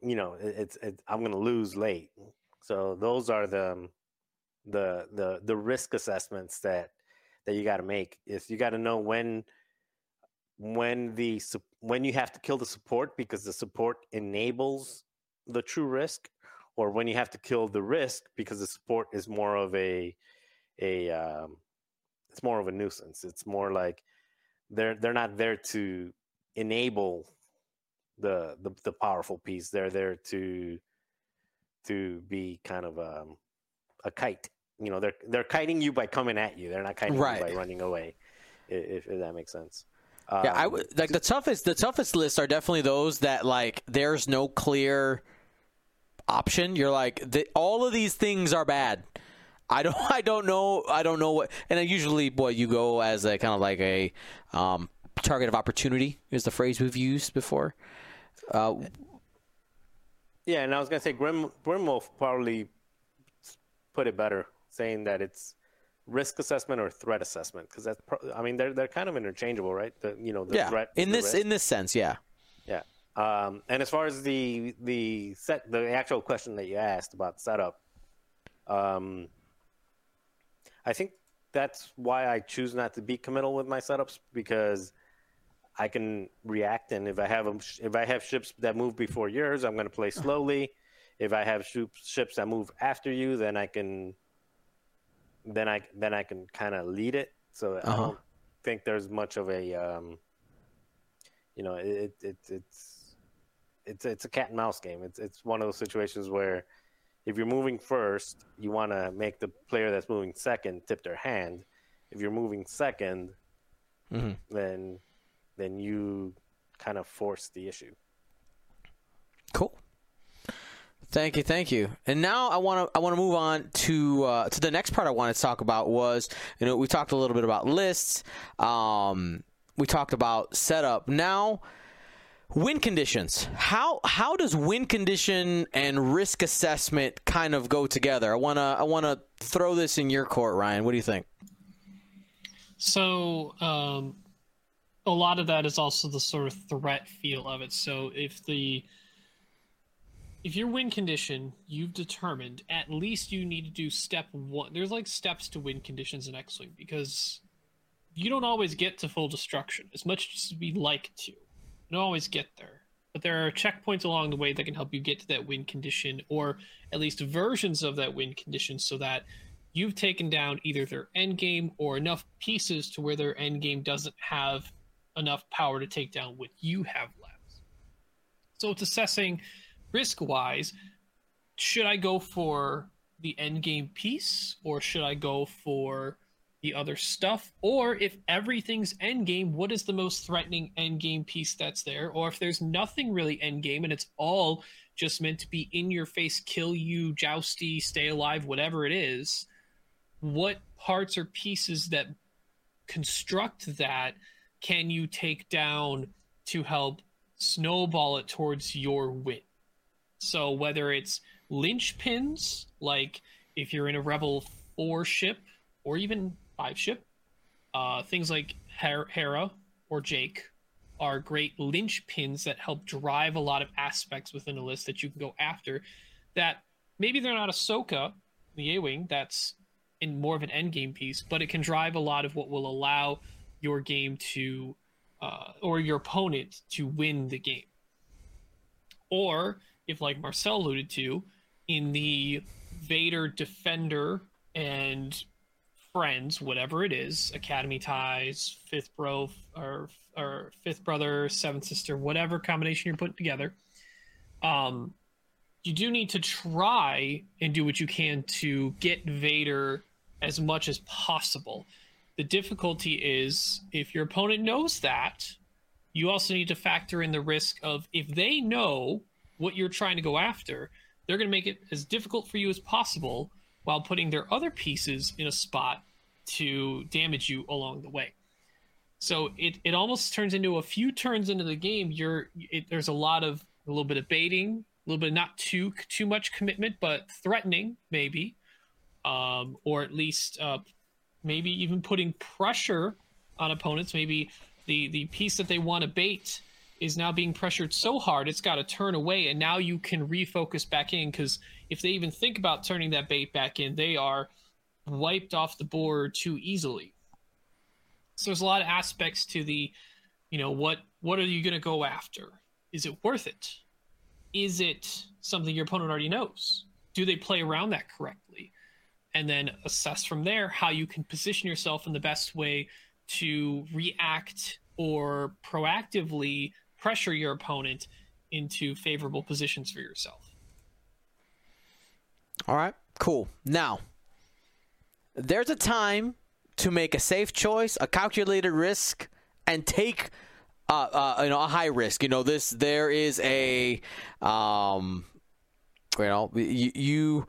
you know, it, it's it, I'm going to lose late. So those are the the the the risk assessments that that you got to make is you got to know when when the when you have to kill the support because the support enables the true risk or when you have to kill the risk because the support is more of a a um, it's more of a nuisance. It's more like they're they're not there to enable the the, the powerful piece. They're there to to be kind of um, a kite you know they're they're kiting you by coming at you they're not kiting Right. you by running away if, if that makes sense Yeah, I Um, would like the toughest. The toughest lists are definitely those that like there's no clear option. You're like the, all of these things are bad. I don't. (laughs) I don't know. I don't know what. And then usually, boy, you go as a kind of like a um, target of opportunity is the phrase we've used before. Uh, Yeah, and I was gonna say Grim Grim will probably put it better, saying that it's risk assessment or threat assessment because that's pro- I mean they're they're kind of interchangeable, right? The you know the yeah, threat in this risk. in this sense, yeah. yeah. Um, and as far as the the set the actual question that you asked about setup, um, I think that's why I choose not to be committal with my setups because I can react, and if I have 'em- if I have ships that move before yours, I'm going to play slowly. If I have ships that move after you, then I can then I then I can kind of lead it. So I Uh-huh. don't think there's much of a um, you know it, it it's it's it's a cat and mouse game. It's it's one of those situations where if you're moving first, you want to make the player that's moving second tip their hand. If you're moving 2nd Mhm. then then you kind of force the issue. Cool. Thank you, thank you. And now I want to I want to move on to uh, to the next part I wanted to talk about was you know we talked a little bit about lists, um, we talked about setup. Now, win conditions. How how does win condition and risk assessment kind of go together? I wanna I wanna throw this in your court, Ryan. What do you think? So, um, a lot of that is also the sort of threat feel of it. So, if the if your win condition you've determined, at least you need to do step one. There's like steps to win conditions in X-wing because you don't always get to full destruction as much as we'd like to. You don't always get there, but there are checkpoints along the way that can help you get to that win condition, or at least versions of that win condition, so that you've taken down either their end game or enough pieces to where their end game doesn't have enough power to take down what you have left. So it's assessing risk wise should I go for the end game piece or should I go for the other stuff? Or if everything's end game, what is the most threatening end game piece that's there? Or if there's nothing really end game and it's all just meant to be in your face, kill you, jousty, stay alive, whatever it is, what parts or pieces that construct that can you take down to help snowball it towards your win? So whether it's linchpins, like if you're in a Rebel 4 ship or even 5 ship, uh, things like Her- Hera or Jake are great linchpins that help drive a lot of aspects within a list that you can go after that maybe they're not Ahsoka, the A-Wing, that's in more of an end game piece, but it can drive a lot of what will allow your game to, uh, or your opponent to win the game. Or if, like Marcel alluded to, in the Vader Defender and Friends, whatever it is, Academy ties, Fifth Bro, or or Fifth Brother, Seventh Sister, whatever combination you're putting together, um, you do need to try and do what you can to get Vader as much as possible. The difficulty is if your opponent knows that, you also need to factor in the risk of if they know what you're trying to go after, they're going to make it as difficult for you as possible while putting their other pieces in a spot to damage you along the way. So it, it almost turns into a few turns into the game. You're it, there's a lot of a little bit of baiting, a little bit not too too much commitment, but threatening maybe, um, or at least uh, maybe even putting pressure on opponents. Maybe the the piece that they want to bait is now being pressured so hard it's got to turn away, and now you can refocus back in because if they even think about turning that bait back in, they are wiped off the board too easily. So there's a lot of aspects to the, you know, what what are you going to go after? Is it worth it? Is it something your opponent already knows? Do they play around that correctly? And then assess from there how you can position yourself in the best way to react or proactively pressure your opponent into favorable positions for yourself. All right, cool. Now, there's a time to make a safe choice, a calculated risk, and take uh, uh, you know a high risk. You know this. There is a um, you know you, you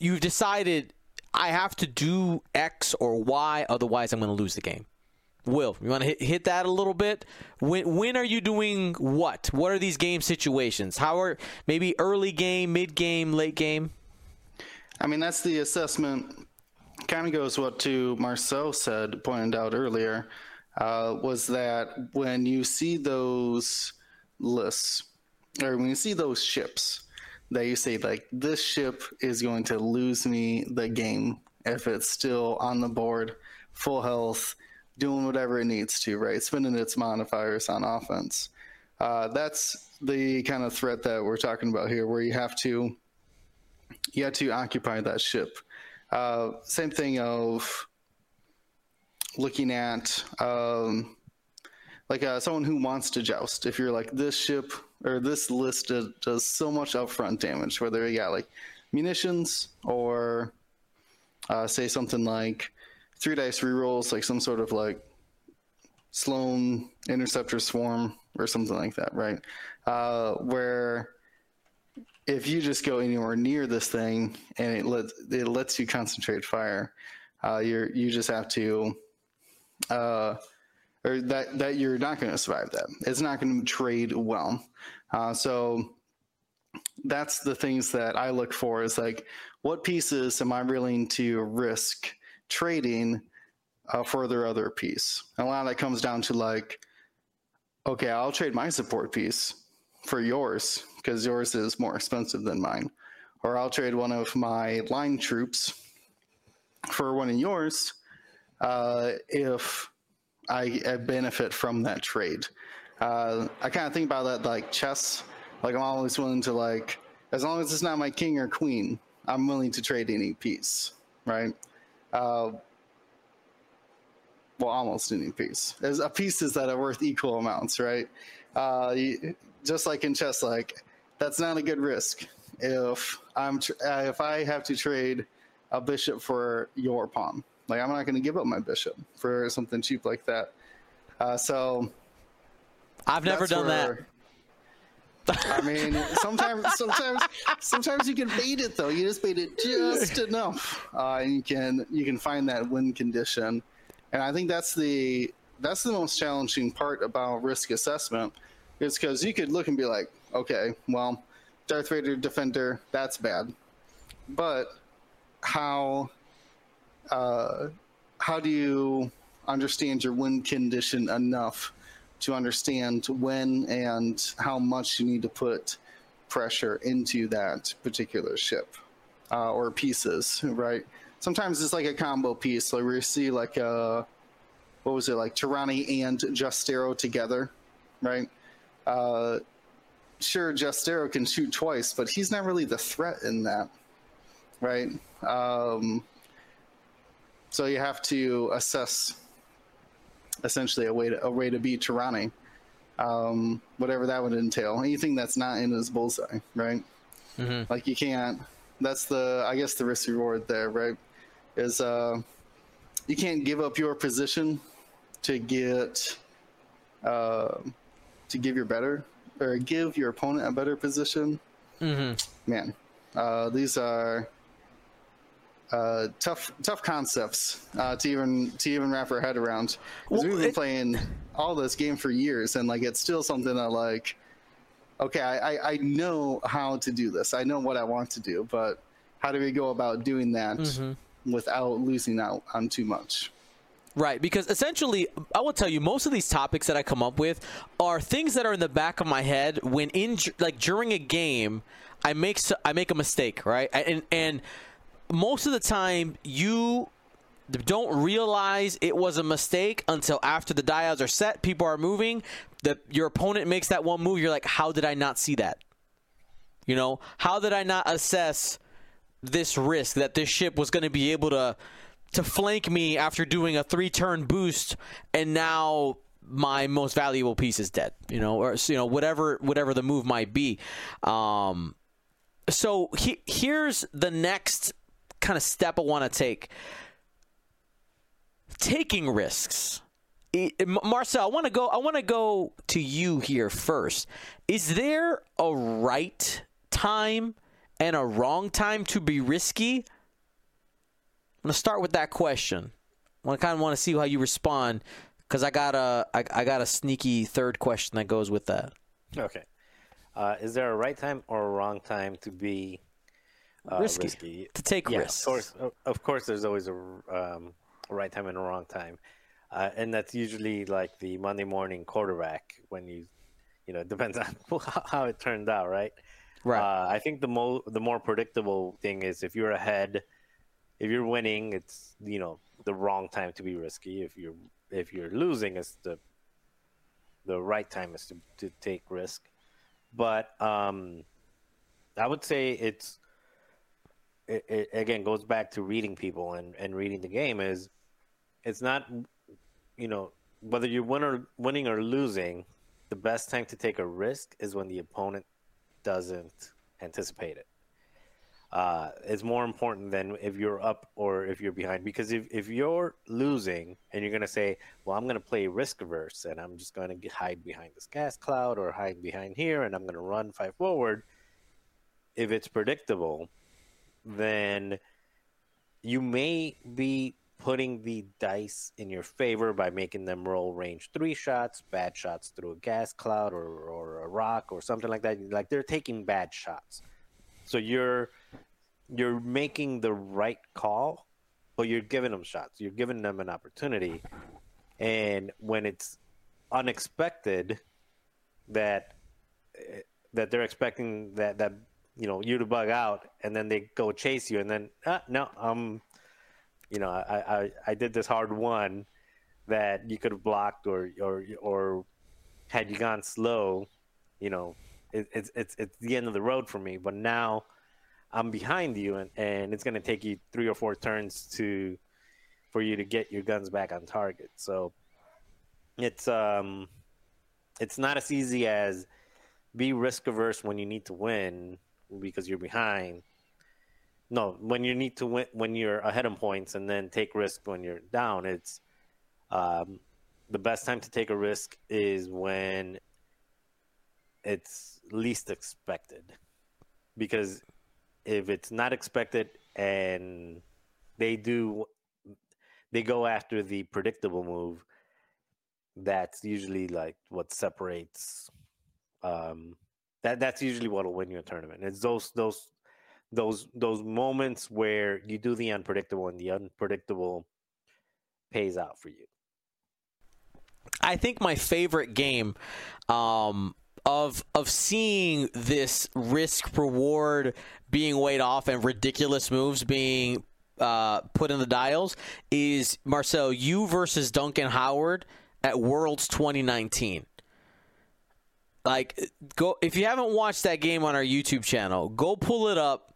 you've decided I have to do X or Y, otherwise I'm going to lose the game. Will, you want to hit, hit that a little bit? When when are you doing what? What are these game situations? How are maybe early game, mid game, late game? I mean, that's the assessment. Kind of goes what to Marcel said, pointed out earlier, uh, was that when you see those lists, or when you see those ships, that you say like this ship is going to lose me the game if it's still on the board, full health, doing whatever it needs to, right? Spending its modifiers on offense. Uh, that's the kind of threat that we're talking about here, where you have to you have to occupy that ship. Uh, same thing of looking at um, like uh, someone who wants to joust. If you're like this ship or this list does, so much upfront damage, whether you got like munitions or uh, say something like three dice rerolls, like some sort of like Sloane interceptor swarm or something like that, right? Uh, where if you just go anywhere near this thing and it lets it lets you concentrate fire, uh, you're you just have to, uh, or that that you're not going to survive that. It's not going to trade well. Uh, so that's the things that I look for is like what pieces am I willing to risk trading uh, for their other piece. And a lot of that comes down to like, okay, I'll trade my support piece for yours because yours is more expensive than mine. Or I'll trade one of my line troops for one of yours uh, if I, I, benefit from that trade. Uh, I kind of think about that like chess. Like I'm always willing to like, as long as it's not my king or queen, I'm willing to trade any piece, right? Uh, well, almost any piece. There's a pieces that are worth equal amounts, right? Uh, you, just like in chess, like that's not a good risk. If I'm tr- uh, if I have to trade a bishop for your pawn, like I'm not going to give up my bishop for something cheap like that. Uh, so I've never done that. I mean, sometimes, sometimes, sometimes you can bait it though. You just bait it just enough, uh, and you can you can find that win condition. And I think that's the that's the most challenging part about risk assessment is because you could look and be like, okay, well, Darth Vader Defender, that's bad. But how uh, how do you understand your win condition enough to understand when and how much you need to put pressure into that particular ship uh, or pieces, right? Sometimes it's like a combo piece, like we see like a uh, what was it like Torani and Justero together, right? Uh, sure, Justero can shoot twice, but he's not really the threat in that, right? Um, so you have to assess essentially a way to a way to beat Torani, um, whatever that would entail. Anything that's not in his bullseye, right? Mm-hmm. Like you can't. That's the I guess the risk reward there, right? Is uh, you can't give up your position to get uh, to give your better or give your opponent a better position. Mm-hmm. Man, uh, these are uh, tough tough concepts uh, to even to even wrap our head around. Because well, we've been it... playing all this game for years, and like it's still something that like, okay, I, I know how to do this. I know what I want to do, but how do we go about doing that mm-hmm. without losing out on too much? Right, because essentially, I will tell you, most of these topics that I come up with are things that are in the back of my head when in like during a game, I make I make a mistake, right? And and most of the time you don't realize it was a mistake until after the dials are set, people are moving, the your opponent makes that one move, you're like, how did I not see that? You know, how did I not assess this risk that this ship was going to be able to to flank me after doing a three turn boost and now my most valuable piece is dead you know or you know whatever whatever the move might be um so he, here's the next kind of step I want to take taking risks it, Marcel, I want to go. I want to go to you here first. Is there a right time and a wrong time to be risky? I'm gonna start with that question. I kind of want to see how you respond because I got a I, I got a sneaky third question that goes with that. Okay. Uh, is there a right time or a wrong time to be uh, risky. risky? To take yeah, risks. Of course, of course, there's always a, um, right time and a wrong time, uh, and that's usually like the Monday morning quarterback when you, you know, it (laughs) depends on how it turned out, right? Right. Uh, I think the mo the more predictable thing is if you're ahead, if you're winning, it's you know the wrong time to be risky. If you're if you're losing, it's the the right time is to, to take risk. But um, I would say it's it, it again goes back to reading people and, and reading the game is it's not you know whether you're win or, winning or losing the best time to take a risk is when the opponent doesn't anticipate it uh, it's more important than if you're up or if you're behind. Because if, if you're losing and you're going to say, well, I'm going to play risk averse and I'm just going to hide behind this gas cloud or hide behind here and I'm going to run five forward, if it's predictable, then you may be putting the dice in your favor by making them roll range three shots, bad shots through a gas cloud or, or a rock or something like that. Like they're taking bad shots. So you're you're making the right call, but you're giving them shots. You're giving them an opportunity, and when it's unexpected, that eh, that they're expecting that that you know you to bug out, and then they go chase you, and then ah, no, um, you know, I, I I did this hard one that you could have blocked or or or had you gone slow, you know, it, it's it's it's the end of the road for me. But now I'm behind you, and, and it's going to take you three or four turns to for you to get your guns back on target. So it's um it's not as easy as be risk averse when you need to win because you're behind. No, when you need to win when you're ahead in points, and then take risk when you're down. It's um, the best time to take a risk is when it's least expected because if it's not expected and they do they go after the predictable move that's usually like what separates um that that's usually what will win you a tournament it's those those those those moments where you do the unpredictable and the unpredictable pays out for you I think my favorite game um, of of seeing this risk reward being weighed off and ridiculous moves being uh, put in the dials is Marcel you versus Duncan Howard at Worlds 2019. Like go if you haven't watched that game on our YouTube channel, go pull it up.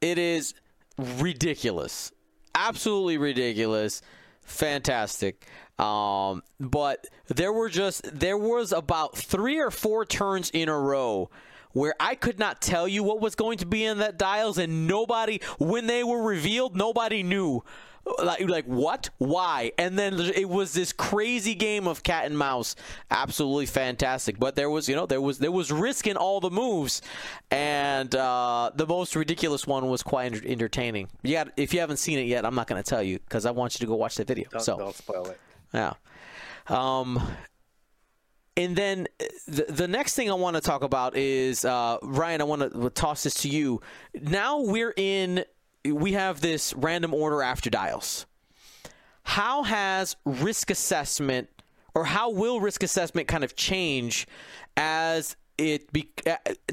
It is ridiculous. Absolutely ridiculous. Fantastic. Um, but there were just there was about three or four turns in a row where I could not tell you what was going to be in that dials, and nobody when they were revealed, nobody knew. Like, like what? Why? And then it was this crazy game of cat and mouse. Absolutely fantastic. But there was, you know, there was there was risk in all the moves, and uh, the most ridiculous one was quite entertaining. Yeah, if you haven't seen it yet, I'm not going to tell you because I want you to go watch the video. don't, so don't spoil it yeah. Um, and then the, the next thing I want to talk about is uh, Ryan. I want to toss this to you. Now we're in. We have this random order after dials. How has risk assessment, or how will risk assessment kind of change as it be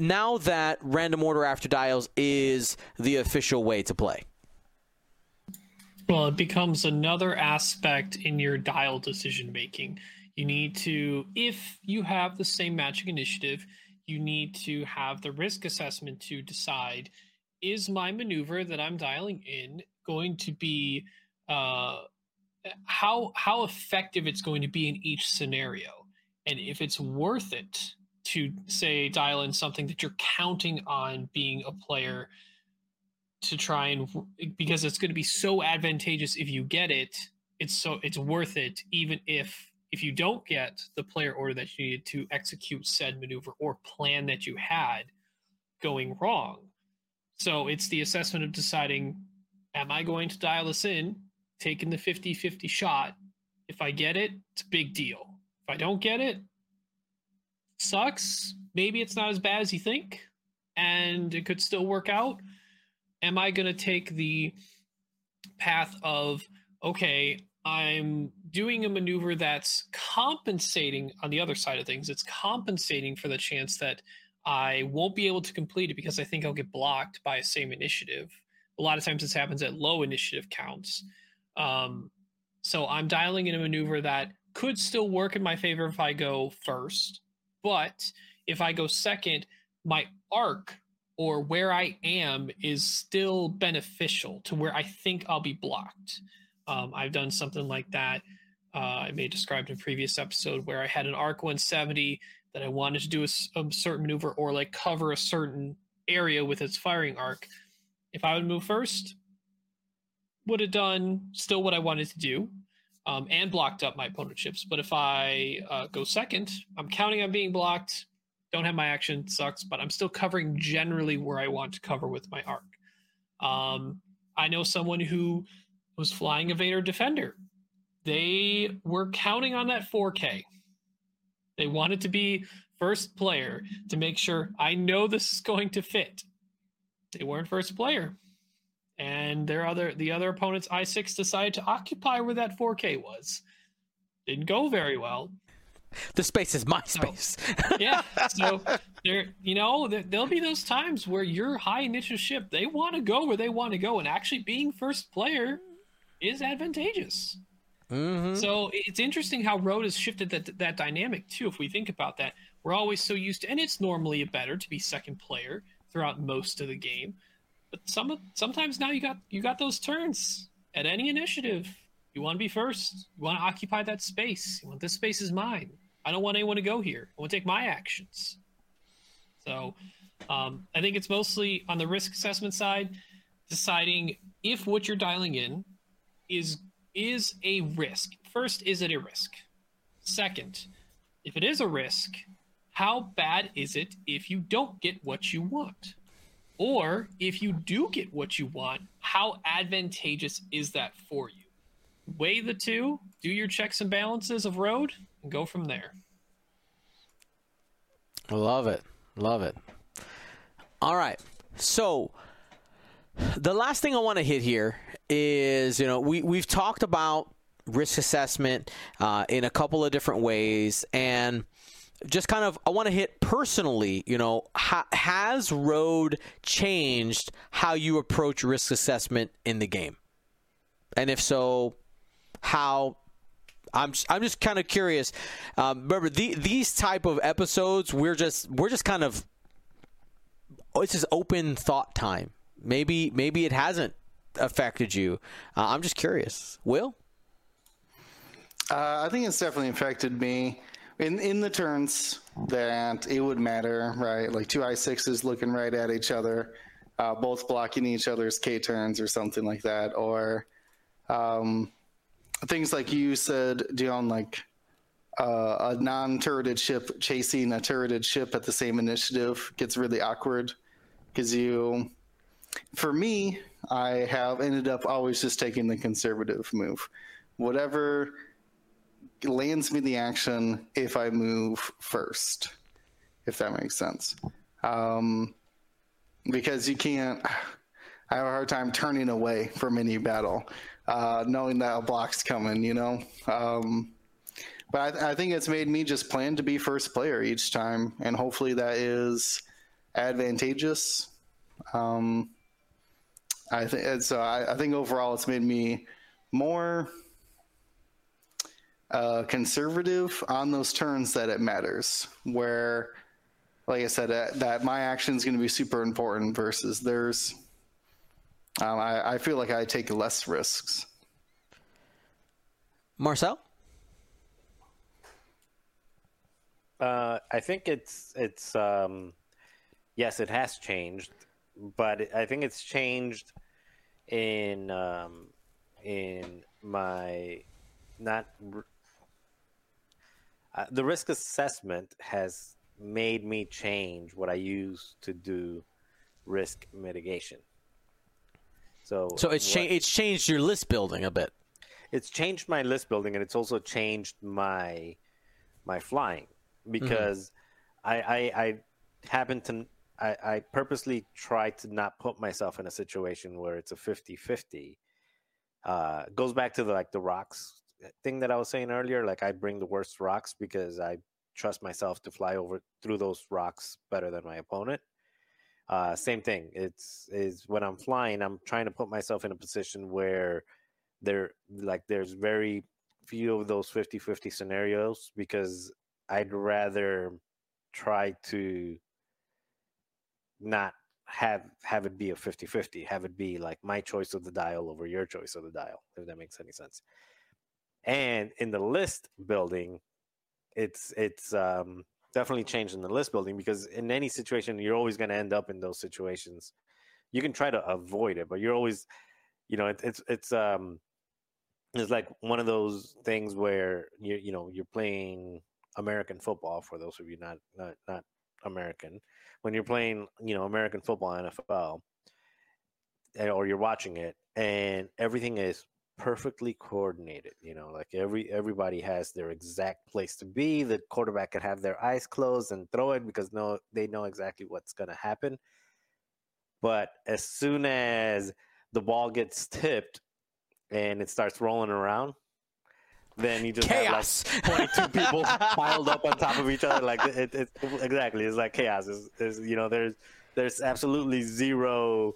now that random order after dials is the official way to play? Well, it becomes another aspect in your dial decision making. You need to, if you have the same magic initiative, you need to have the risk assessment to decide is my maneuver that I'm dialing in going to be uh, how how effective it's going to be in each scenario, and if it's worth it to say dial in something that you're counting on being a player to try and because it's going to be so advantageous if you get it it's so it's worth it even if if you don't get the player order that you needed to execute said maneuver or plan that you had going wrong so it's the assessment of deciding am i going to dial this in taking the 50-50 shot? If i get it it's a big deal. If i don't get it sucks. Maybe it's not as bad as you think and it could still work out. Am I going to take the path of, okay, I'm doing a maneuver that's compensating on the other side of things. It's compensating for the chance that I won't be able to complete it because I think I'll get blocked by a same initiative. A lot of times this happens at low initiative counts. Um, so I'm dialing in a maneuver that could still work in my favor if I go first. But if I go second, my arc or where I am is still beneficial to where I think I'll be blocked. Um, I've done something like that. Uh, I may have described in a previous episode where I had an arc 170 that I wanted to do a, a certain maneuver or like cover a certain area with its firing arc. If I would move first, would have done still what I wanted to do um, and blocked up my opponent ships. But if I uh, go second, I'm counting on being blocked don't have my action sucks but i'm still covering generally where i want to cover with my arc um, i know someone who was flying a vader defender they were counting on that 4k they wanted to be first player to make sure i know this is going to fit they weren't first player and their other the other opponent's i6 decided to occupy where that 4k was didn't go very well the space is my space. (laughs) (laughs) So, yeah. So there, you know, there, will be those times where your high initial ship, they want to go where they want to go, and actually being first player is advantageous. Mm-hmm. So it's interesting how Road has shifted that that dynamic too. If we think about that, we're always so used to, and it's normally better to be second player throughout most of the game. But some sometimes now you got you got those turns at any initiative. You want to be first. You want to occupy that space. You want this space is mine. I don't want anyone to go here. I want to take my actions. So um, I think it's mostly on the risk assessment side, deciding if what you're dialing in is is a risk. First, is it a risk? Second, if it is a risk, how bad is it if you don't get what you want? Or if you do get what you want, how advantageous is that for you? Weigh the two, do your checks and balances of road, and go from there. Love it. Love it. All right. So the last thing I want to hit here is, you know, we we've talked about risk assessment uh, in a couple of different ways, and just kind of I want to hit personally. You know, ha- has Road changed how you approach risk assessment in the game? And if so, how I'm I'm just kind of curious. Um, remember the, these type of episodes, we're just we're just kind of oh, it's just open thought time. Maybe maybe it hasn't affected you. Uh, I'm just curious. Will? Uh, I think it's definitely affected me in in the turns that it would matter, right? Like two i sixes looking right at each other, uh, both blocking each other's k turns or something like that, or um, things like you said, Dion, like uh, a non-turreted ship chasing a turreted ship at the same initiative gets really awkward because you, for me, I have ended up always just taking the conservative move. Whatever lands me the action if I move first, if that makes sense. Um, because you can't, I have a hard time turning away from any battle uh, knowing that a block's coming, you know. Um, but I, I, think it's made me just plan to be first player each time, and hopefully that is advantageous. Um, I think so. I, I, think overall it's made me more uh, conservative on those turns that it matters. Where, like I said, uh, that my action is going to be super important versus theirs. Um, I, I feel like I take less risks. Marcel? Uh, I think it's it's um, yes, it has changed, but I think it's changed in um, in my not uh, the risk assessment has made me change what I use to do risk mitigation. So So it's changed. It's changed your list building a bit. it's changed my list building and it's also changed my my flying because I, I I happen to I, I purposely try to not put myself in a situation where it's a 50-50 uh goes back to the like the rocks thing that I was saying earlier like I bring the worst rocks because I trust myself to fly over through those rocks better than my opponent. Uh same thing it's is when I'm flying I'm trying to put myself in a position where there like there's very few of those 50-50 scenarios because i'd rather try to not have have it be a 50-50 have it be like my choice of the dial over your choice of the dial if that makes any sense. And in the list building it's it's um definitely changed in the list building because in any situation you're always going to end up in those situations. You can try to avoid it but you're always you know it, it's it's um it's like one of those things where you you know you're playing American football for those of you not not not American when you're playing you know American football NFL eh, or you're watching it and everything is perfectly coordinated you know like every everybody has their exact place to be. The quarterback can have their eyes closed and throw it because no they know exactly what's going to happen. But as soon as the ball gets tipped and it starts rolling around, then you just Chaos. have like 22 (laughs) people piled up on top of each other. Like it, it, exactly, it's like chaos. It's, you know, there's there's absolutely zero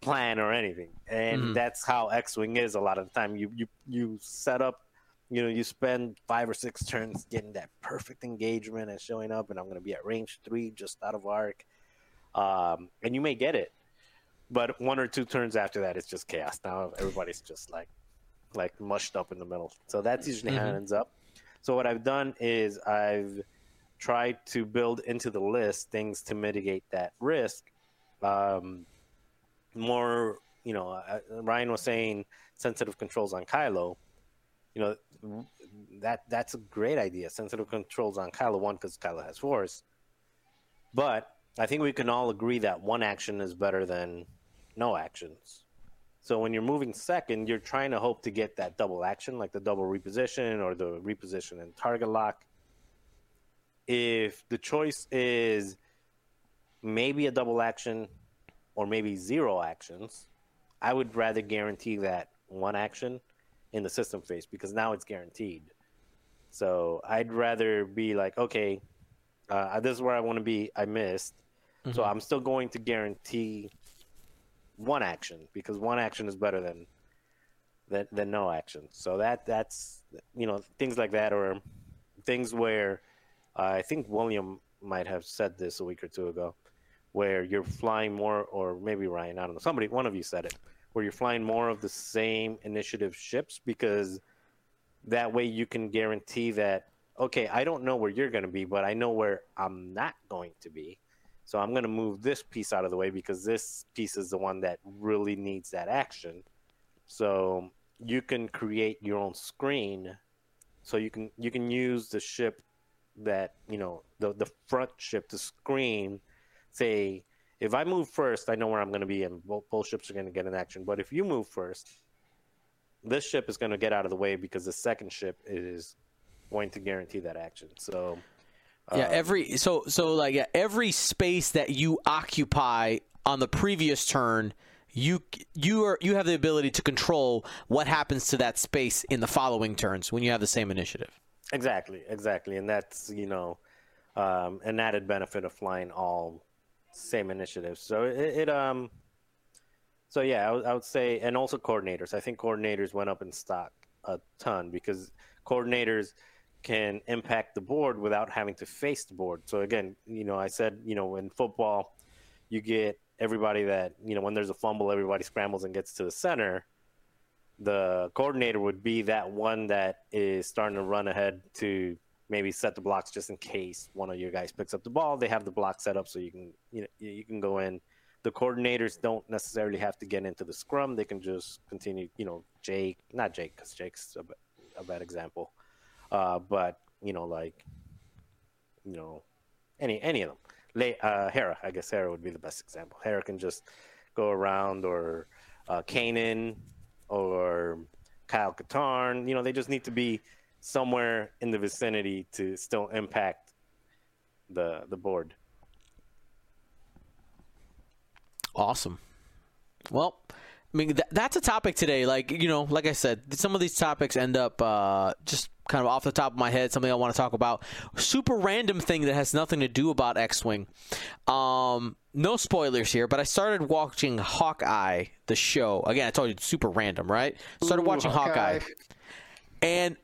plan or anything, and Mhm. that's how X-wing is. A lot of the time, you you you set up. You know, you spend five or six turns getting that perfect engagement and showing up, and I'm going to be at range three, just out of arc, um, and you may get it, but one or two turns after that, it's just chaos. Now everybody's just like, like mushed up in the middle. So that's usually how it ends up. So what I've done is I've tried to build into the list things to mitigate that risk. Um, more, you know, uh, Ryan was saying sensitive controls on Kylo. You know, that that's a great idea. Sensitive controls on Kylo one because Kylo has Force, but I think we can all agree that one action is better than no actions. So when you're moving second, you're trying to hope to get that double action, like the double reposition or the reposition and target lock. If the choice is maybe a double action or maybe zero actions, I would rather guarantee that one action in the system phase because now it's guaranteed. So I'd rather be like, okay, uh, this is where I want to be. I missed. So I'm still going to guarantee one action because one action is better than than, than no action. So that that's you know things like that or things where uh, I think William might have said this a week or two ago, where you're flying more, or maybe Ryan, I don't know, somebody, one of you said it, where you're flying more of the same initiative ships because that way you can guarantee that okay, I don't know where you're going to be, but I know where I'm not going to be. So I'm going to move this piece out of the way because this piece is the one that really needs that action. So you can create your own screen. So you can you can use the ship that you know the the front ship to screen. Say if I move first, I know where I'm going to be, and both, both ships are going to get an action. But if you move first, this ship is going to get out of the way because the second ship is going to guarantee that action. So Yeah, um, every so so like yeah, every space that you occupy on the previous turn, you you are you have the ability to control what happens to that space in the following turns when you have the same initiative. Exactly, exactly, and that's you know um, an added benefit of flying all same initiatives. So it, it um, So yeah, I would, I would say, and also coordinators. I think coordinators went up in stock a ton because coordinators can impact the board without having to face the board. So again, you know, I said, you know, in football, you get everybody that you know when there's a fumble, everybody scrambles and gets to the center. The coordinator would be that one that is starting to run ahead to maybe set the blocks just in case one of your guys picks up the ball. They have the block set up so you can you know you can go in. The coordinators don't necessarily have to get into the scrum. They can just continue. You know, Jake, not Jake, because Jake's a, a, bad example. Uh, but you know, like you know, any any of them. Le- uh, Hera, I guess Hera would be the best example. Hera can just go around, or uh, Kanan, or Kyle Katarn. You know, they just need to be somewhere in the vicinity to still impact the the board. Awesome. Well, I mean th- that's a topic today. Like you know, like I said, some of these topics end up uh, just kind of off the top of my head. Something I want to talk about. Super random thing that has nothing to do about X-wing. Um, no spoilers here, but I started watching Hawkeye, the show. Again, I told you, super random, right? Started Ooh, watching Hawkeye. Hawkeye. and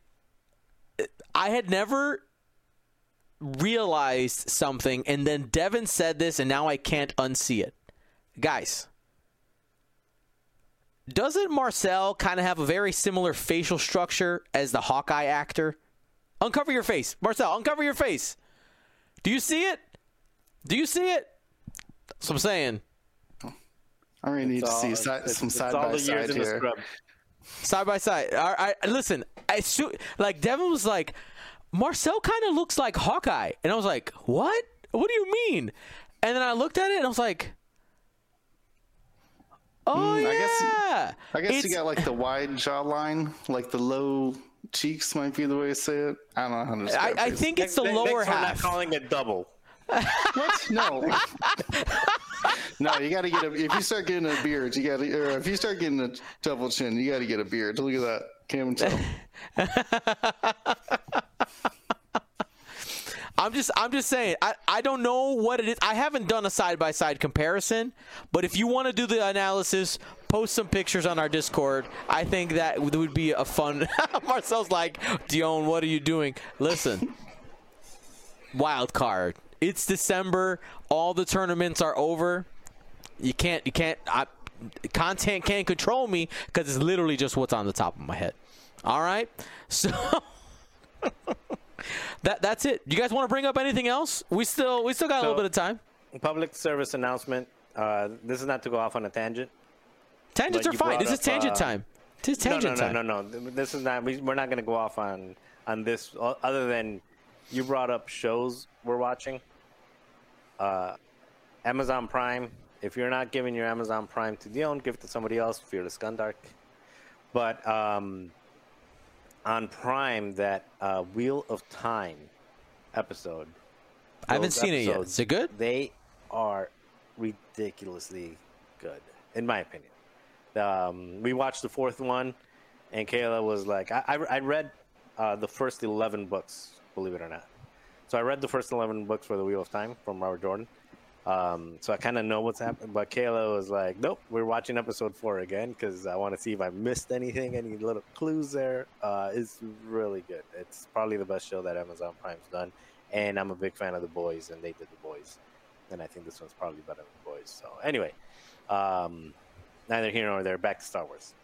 I had never realized something, and then Devin said this, and now I can't unsee it. Guys, doesn't Marcel kind of have a very similar facial structure as the Hawkeye actor? Uncover your face, Marcel. Uncover your face. Do you see it? Do you see it? That's what I'm saying. I really need to It's all- see si- it's- some it's side by side here. side by side. All right, listen, I su- like Devin was like, Marcel kind of looks like Hawkeye, and I was like, what? What do you mean? And then I looked at it and I was like, oh Mm, I yeah. guess- I guess It's- you got like the wide jawline, like the low cheeks might be the way to say it. I don't know how to I, describe I it. think it's the Thanks- lower thanks for half. not calling it double. What? No. no, you got to get a. If you start getting a beard, you got to. Or if you start getting a double chin, you got to get a beard. Look at that. Can't even tell. (laughs) I'm just I'm just saying I, I don't know what it is. I haven't done a side by side comparison, but if you want to do the analysis, post some pictures on our Discord. I think that would be a fun. (laughs) Marcel's like, Dion, what are you doing? Listen, wild card. It's December. All the tournaments are over. You can't you can't I, content can't control me because it's literally just what's on the top of my head. All right, so. (laughs) That that's it. You guys want to bring up anything else? We still we still got a little bit of time. Public service announcement. Uh, this is not to go off on a tangent. Tangents are fine. This is tangent uh, time. This is No, tangent no, time. no, no, no. This is not. We, we're not going to go off on on this. Other than you brought up shows we're watching. Uh, Amazon Prime. If you're not giving your Amazon Prime to Dion, give it to somebody else. Fearless Gundark. But um, on Prime, that uh, Wheel of Time episode. I haven't seen it yet. Is it good? They are ridiculously good, in my opinion. Um, we watched the fourth one, and Kayla was like, I, I, I read uh, the first 11 books, believe it or not. So I read the first 11 books for The Wheel of Time from Robert Jordan. Um, so I kind of know what's happening. But Kayla was like, nope, we're watching episode four again because I want to see if I missed anything, any little clues there. Uh, it's really good. It's probably the best show that Amazon Prime's done. And I'm a big fan of The Boys, and they did The Boys. And I think this one's probably better than The Boys. So anyway, um, neither here nor there. Back to Star Wars.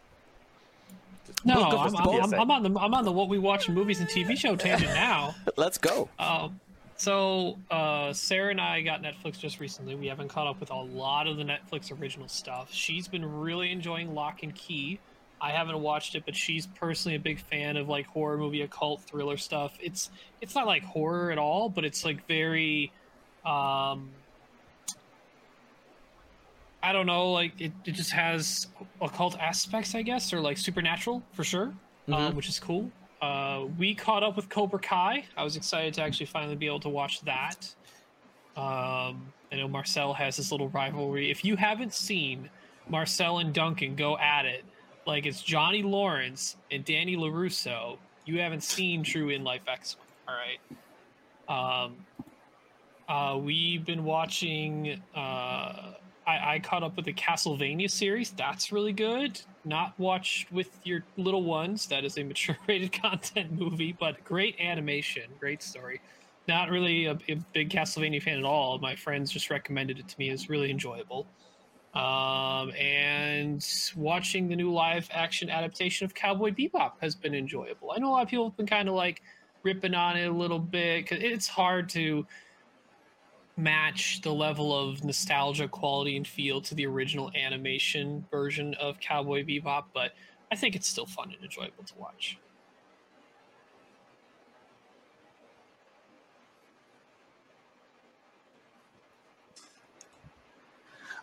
No, I'm, I'm, I'm, I'm on the I'm on the what we watch movies and TV show tangent now. (laughs) Let's go. Um, so uh, Sarah and I got Netflix just recently. We haven't caught up with a lot of the Netflix original stuff. She's been really enjoying Locke and Key. I haven't watched it, but she's personally a big fan of like horror movie, occult thriller stuff. It's it's not like horror at all, but it's like very um I don't know, like it, it just has occult aspects, I guess, or like supernatural for sure, uh, which is cool. Uh, we caught up with Cobra Kai. I was excited to actually finally be able to watch that. Um, I know Marcel has this little rivalry. If you haven't seen Marcel and Duncan go at it, like it's Johnny Lawrence and Danny LaRusso, you haven't seen True in Life X. All right. Um, uh, we've been watching. Uh, I, I caught up with the Castlevania series. That's really good. Not watched with your little ones. That is a mature (laughs) rated content movie, but great animation, great story. Not really a, a big Castlevania fan at all. My friends just recommended it to me. It's really enjoyable. Um, and watching the new live action adaptation of Cowboy Bebop has been enjoyable. I know a lot of people have been kind of like ripping on it a little bit because it's hard to match the level of nostalgia, quality, and feel to the original animation version of Cowboy Bebop, but I think it's still fun and enjoyable to watch.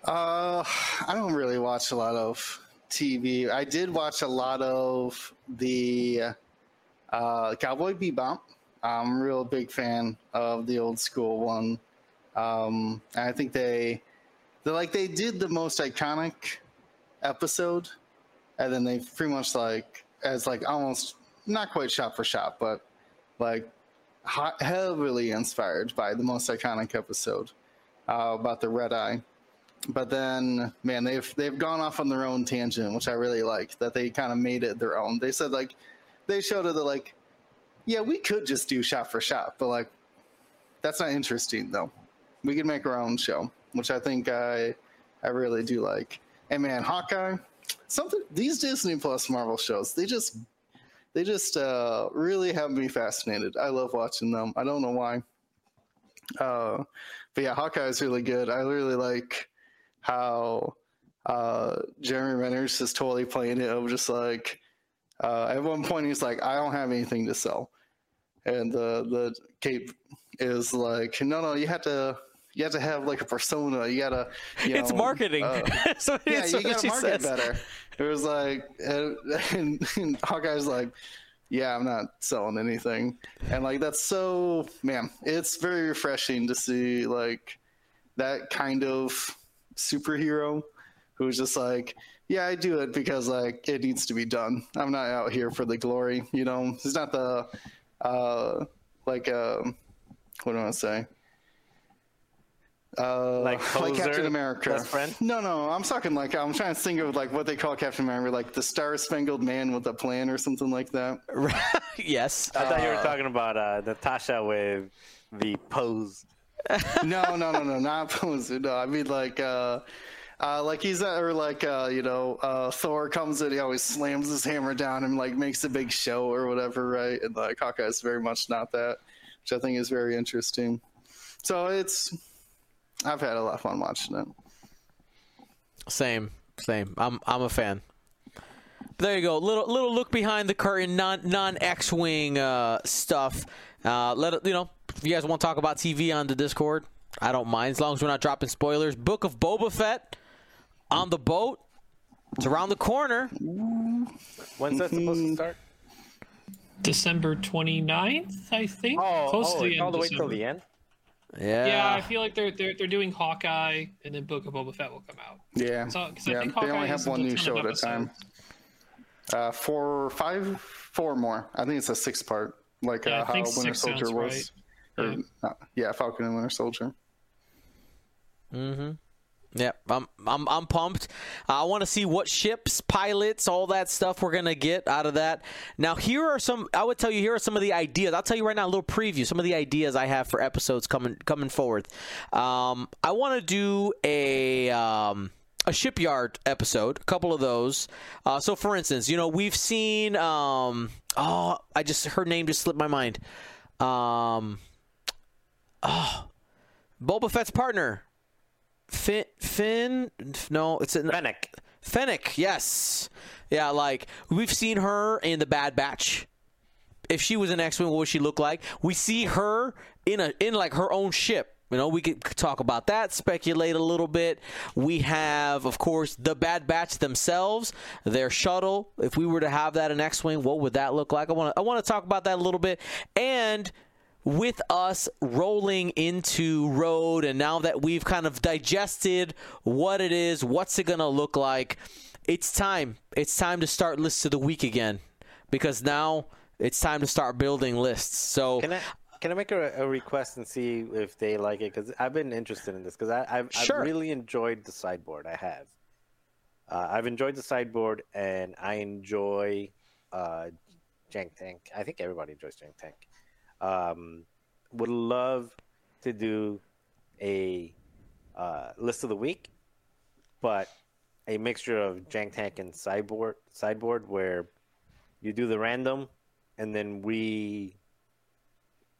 Uh, I don't really watch a lot of TV. I did watch a lot of the uh, Cowboy Bebop. I'm a real big fan of the old school one. Um, I think they, they like they did the most iconic episode, and then they pretty much like as like almost not quite shot for shot, but like hot, heavily inspired by the most iconic episode uh, about the red eye. But then man they've they've gone off on their own tangent which i really like that they kind of made it their own. They said like they showed it that like yeah we could just do shot for shot but like that's not interesting though we can make our own show which i think i i really do like. And man hawkeye something these disney plus marvel shows they just they just uh really have me fascinated. I love watching them. I don't know why. Uh but yeah hawkeye is really good. I really like how uh, Jeremy Renner's is totally playing it of just like uh, at one point he's like, I don't have anything to sell, and the the Cape is like, no, no, you have to. You have to have like a persona. You gotta. You it's know, marketing. uh, (laughs) so yeah, it's you gotta market says. better. It was like, and, and, and Hawkeye's like, yeah, I'm not selling anything, and like that's so man, it's very refreshing to see like that kind of superhero who's just like, yeah, I do it because like it needs to be done. I'm not out here for the glory, you know. It's not the uh like uh what do I want to say? Uh, Like like Captain America. best friend? No, no, I'm talking like I'm trying to think of like what they call Captain America, like the Star Spangled Man with a plan or something like that. (laughs) yes. I thought you were talking about uh, Natasha with the pose. (laughs) no, no, no, no, not Poser. No, I mean like, uh, uh, like he's uh, or like uh, you know, uh, Thor comes in, he always slams his hammer down and like makes a big show or whatever, right? And like Hawkeye is very much not that, which I think is very interesting. So it's, I've had a lot of fun watching it. Same, same. I'm I'm a fan. There you go. Little little look behind the curtain, non non X wing uh, stuff. Uh, let you know if you guys want to talk about TV on the Discord. I don't mind as long as we're not dropping spoilers. Book of Boba Fett on the boat. It's around the corner. When's that supposed to start? December 29th, I think. Oh, Close oh to the end all of the way till the end. Yeah. Yeah, I feel like they're, they're they're doing Hawkeye, and then Book of Boba Fett will come out. Yeah, So, 'cause I yeah. think They only have one new show at a time. Uh, four, five, four more. I think it's a six part, like Yeah, I uh, how think Winter Soldier was. right. Or, Yeah. uh, yeah, Falcon and Winter Soldier. Yeah, I'm I'm I'm pumped. I want to see what ships, pilots, all that stuff we're gonna get out of that. Now, here are some. I would tell you here are some of the ideas. I'll tell you right now, a little preview. Some of the ideas I have for episodes coming coming forward. Um, I want to do a. Um, a shipyard episode, a couple of those. Uh, so, for instance, you know we've seen. Um, oh, I just her name just slipped my mind. Um, oh, Boba Fett's partner, Finn. Finn? No, it's Fennec. Fennec. Yes, yeah. Like we've seen her in the Bad Batch. If she was an X-wing, what would she look like? We see her in a in like her own ship. You know, we could talk about that, speculate a little bit. We have, of course, the Bad Batch themselves, their shuttle. If we were to have that in X-wing, what would that look like? I want to I want to talk about that a little bit, and with us rolling into road and now that we've kind of digested what it is what's it going to look like it's time it's time to start lists of the week again because now it's time to start building lists so Can I can I make a, a request and see if they like it? Because I've been interested in this because I've, Sure. I've really enjoyed the sideboard. I have. Uh, I've enjoyed the sideboard, and I enjoy uh, Jank Tank. I think everybody enjoys Jank Tank. Um, would love to do a uh, list of the week, but a mixture of Jank Tank and sideboard sideboard where you do the random, and then we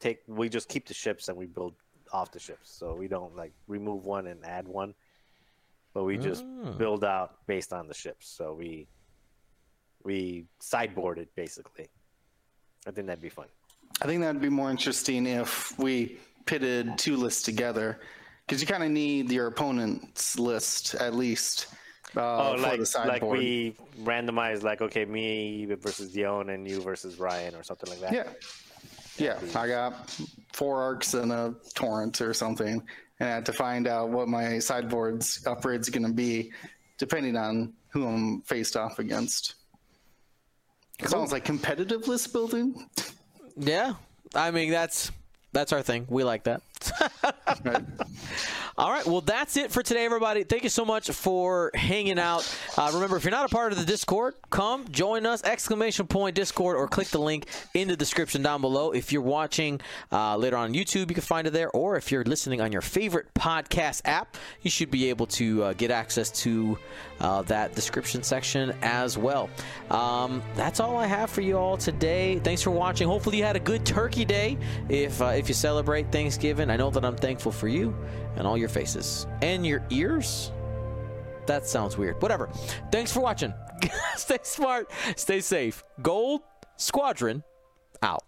take we just keep the ships and we build off the ships, so we don't like remove one and add one, but we just build out based on the ships. So we we sideboard it basically. I think that'd be fun. I think that'd be more interesting if we pitted two lists together, because you kind of need your opponent's list at least uh, Oh, for like the sideboard. like we randomize like okay, me versus Dion and you versus Ryan or something like that. Yeah. Yeah, I got four arcs and a torrent or something, and I had to find out what my sideboard's upgrade's going to be, depending on who I'm faced off against. It sounds like competitive list building. (laughs) Yeah, I mean that's that's our thing. We like that. (laughs) All right, well, that's it for today, everybody. Thank you so much for hanging out. Uh, remember, if you're not a part of the Discord, come join us! Exclamation point Discord, or click the link in the description down below. If you're watching uh, later on YouTube, you can find it there, or if you're listening on your favorite podcast app, you should be able to uh, get access to uh, that description section as well. Um, that's all I have for you all today. Thanks for watching. Hopefully, you had a good Turkey Day. If uh, if you celebrate Thanksgiving, I know that I'm thankful for you and all your faces and your ears. That sounds weird. Whatever. Thanks for watching. (laughs) stay smart. Stay safe. Gold Squadron out.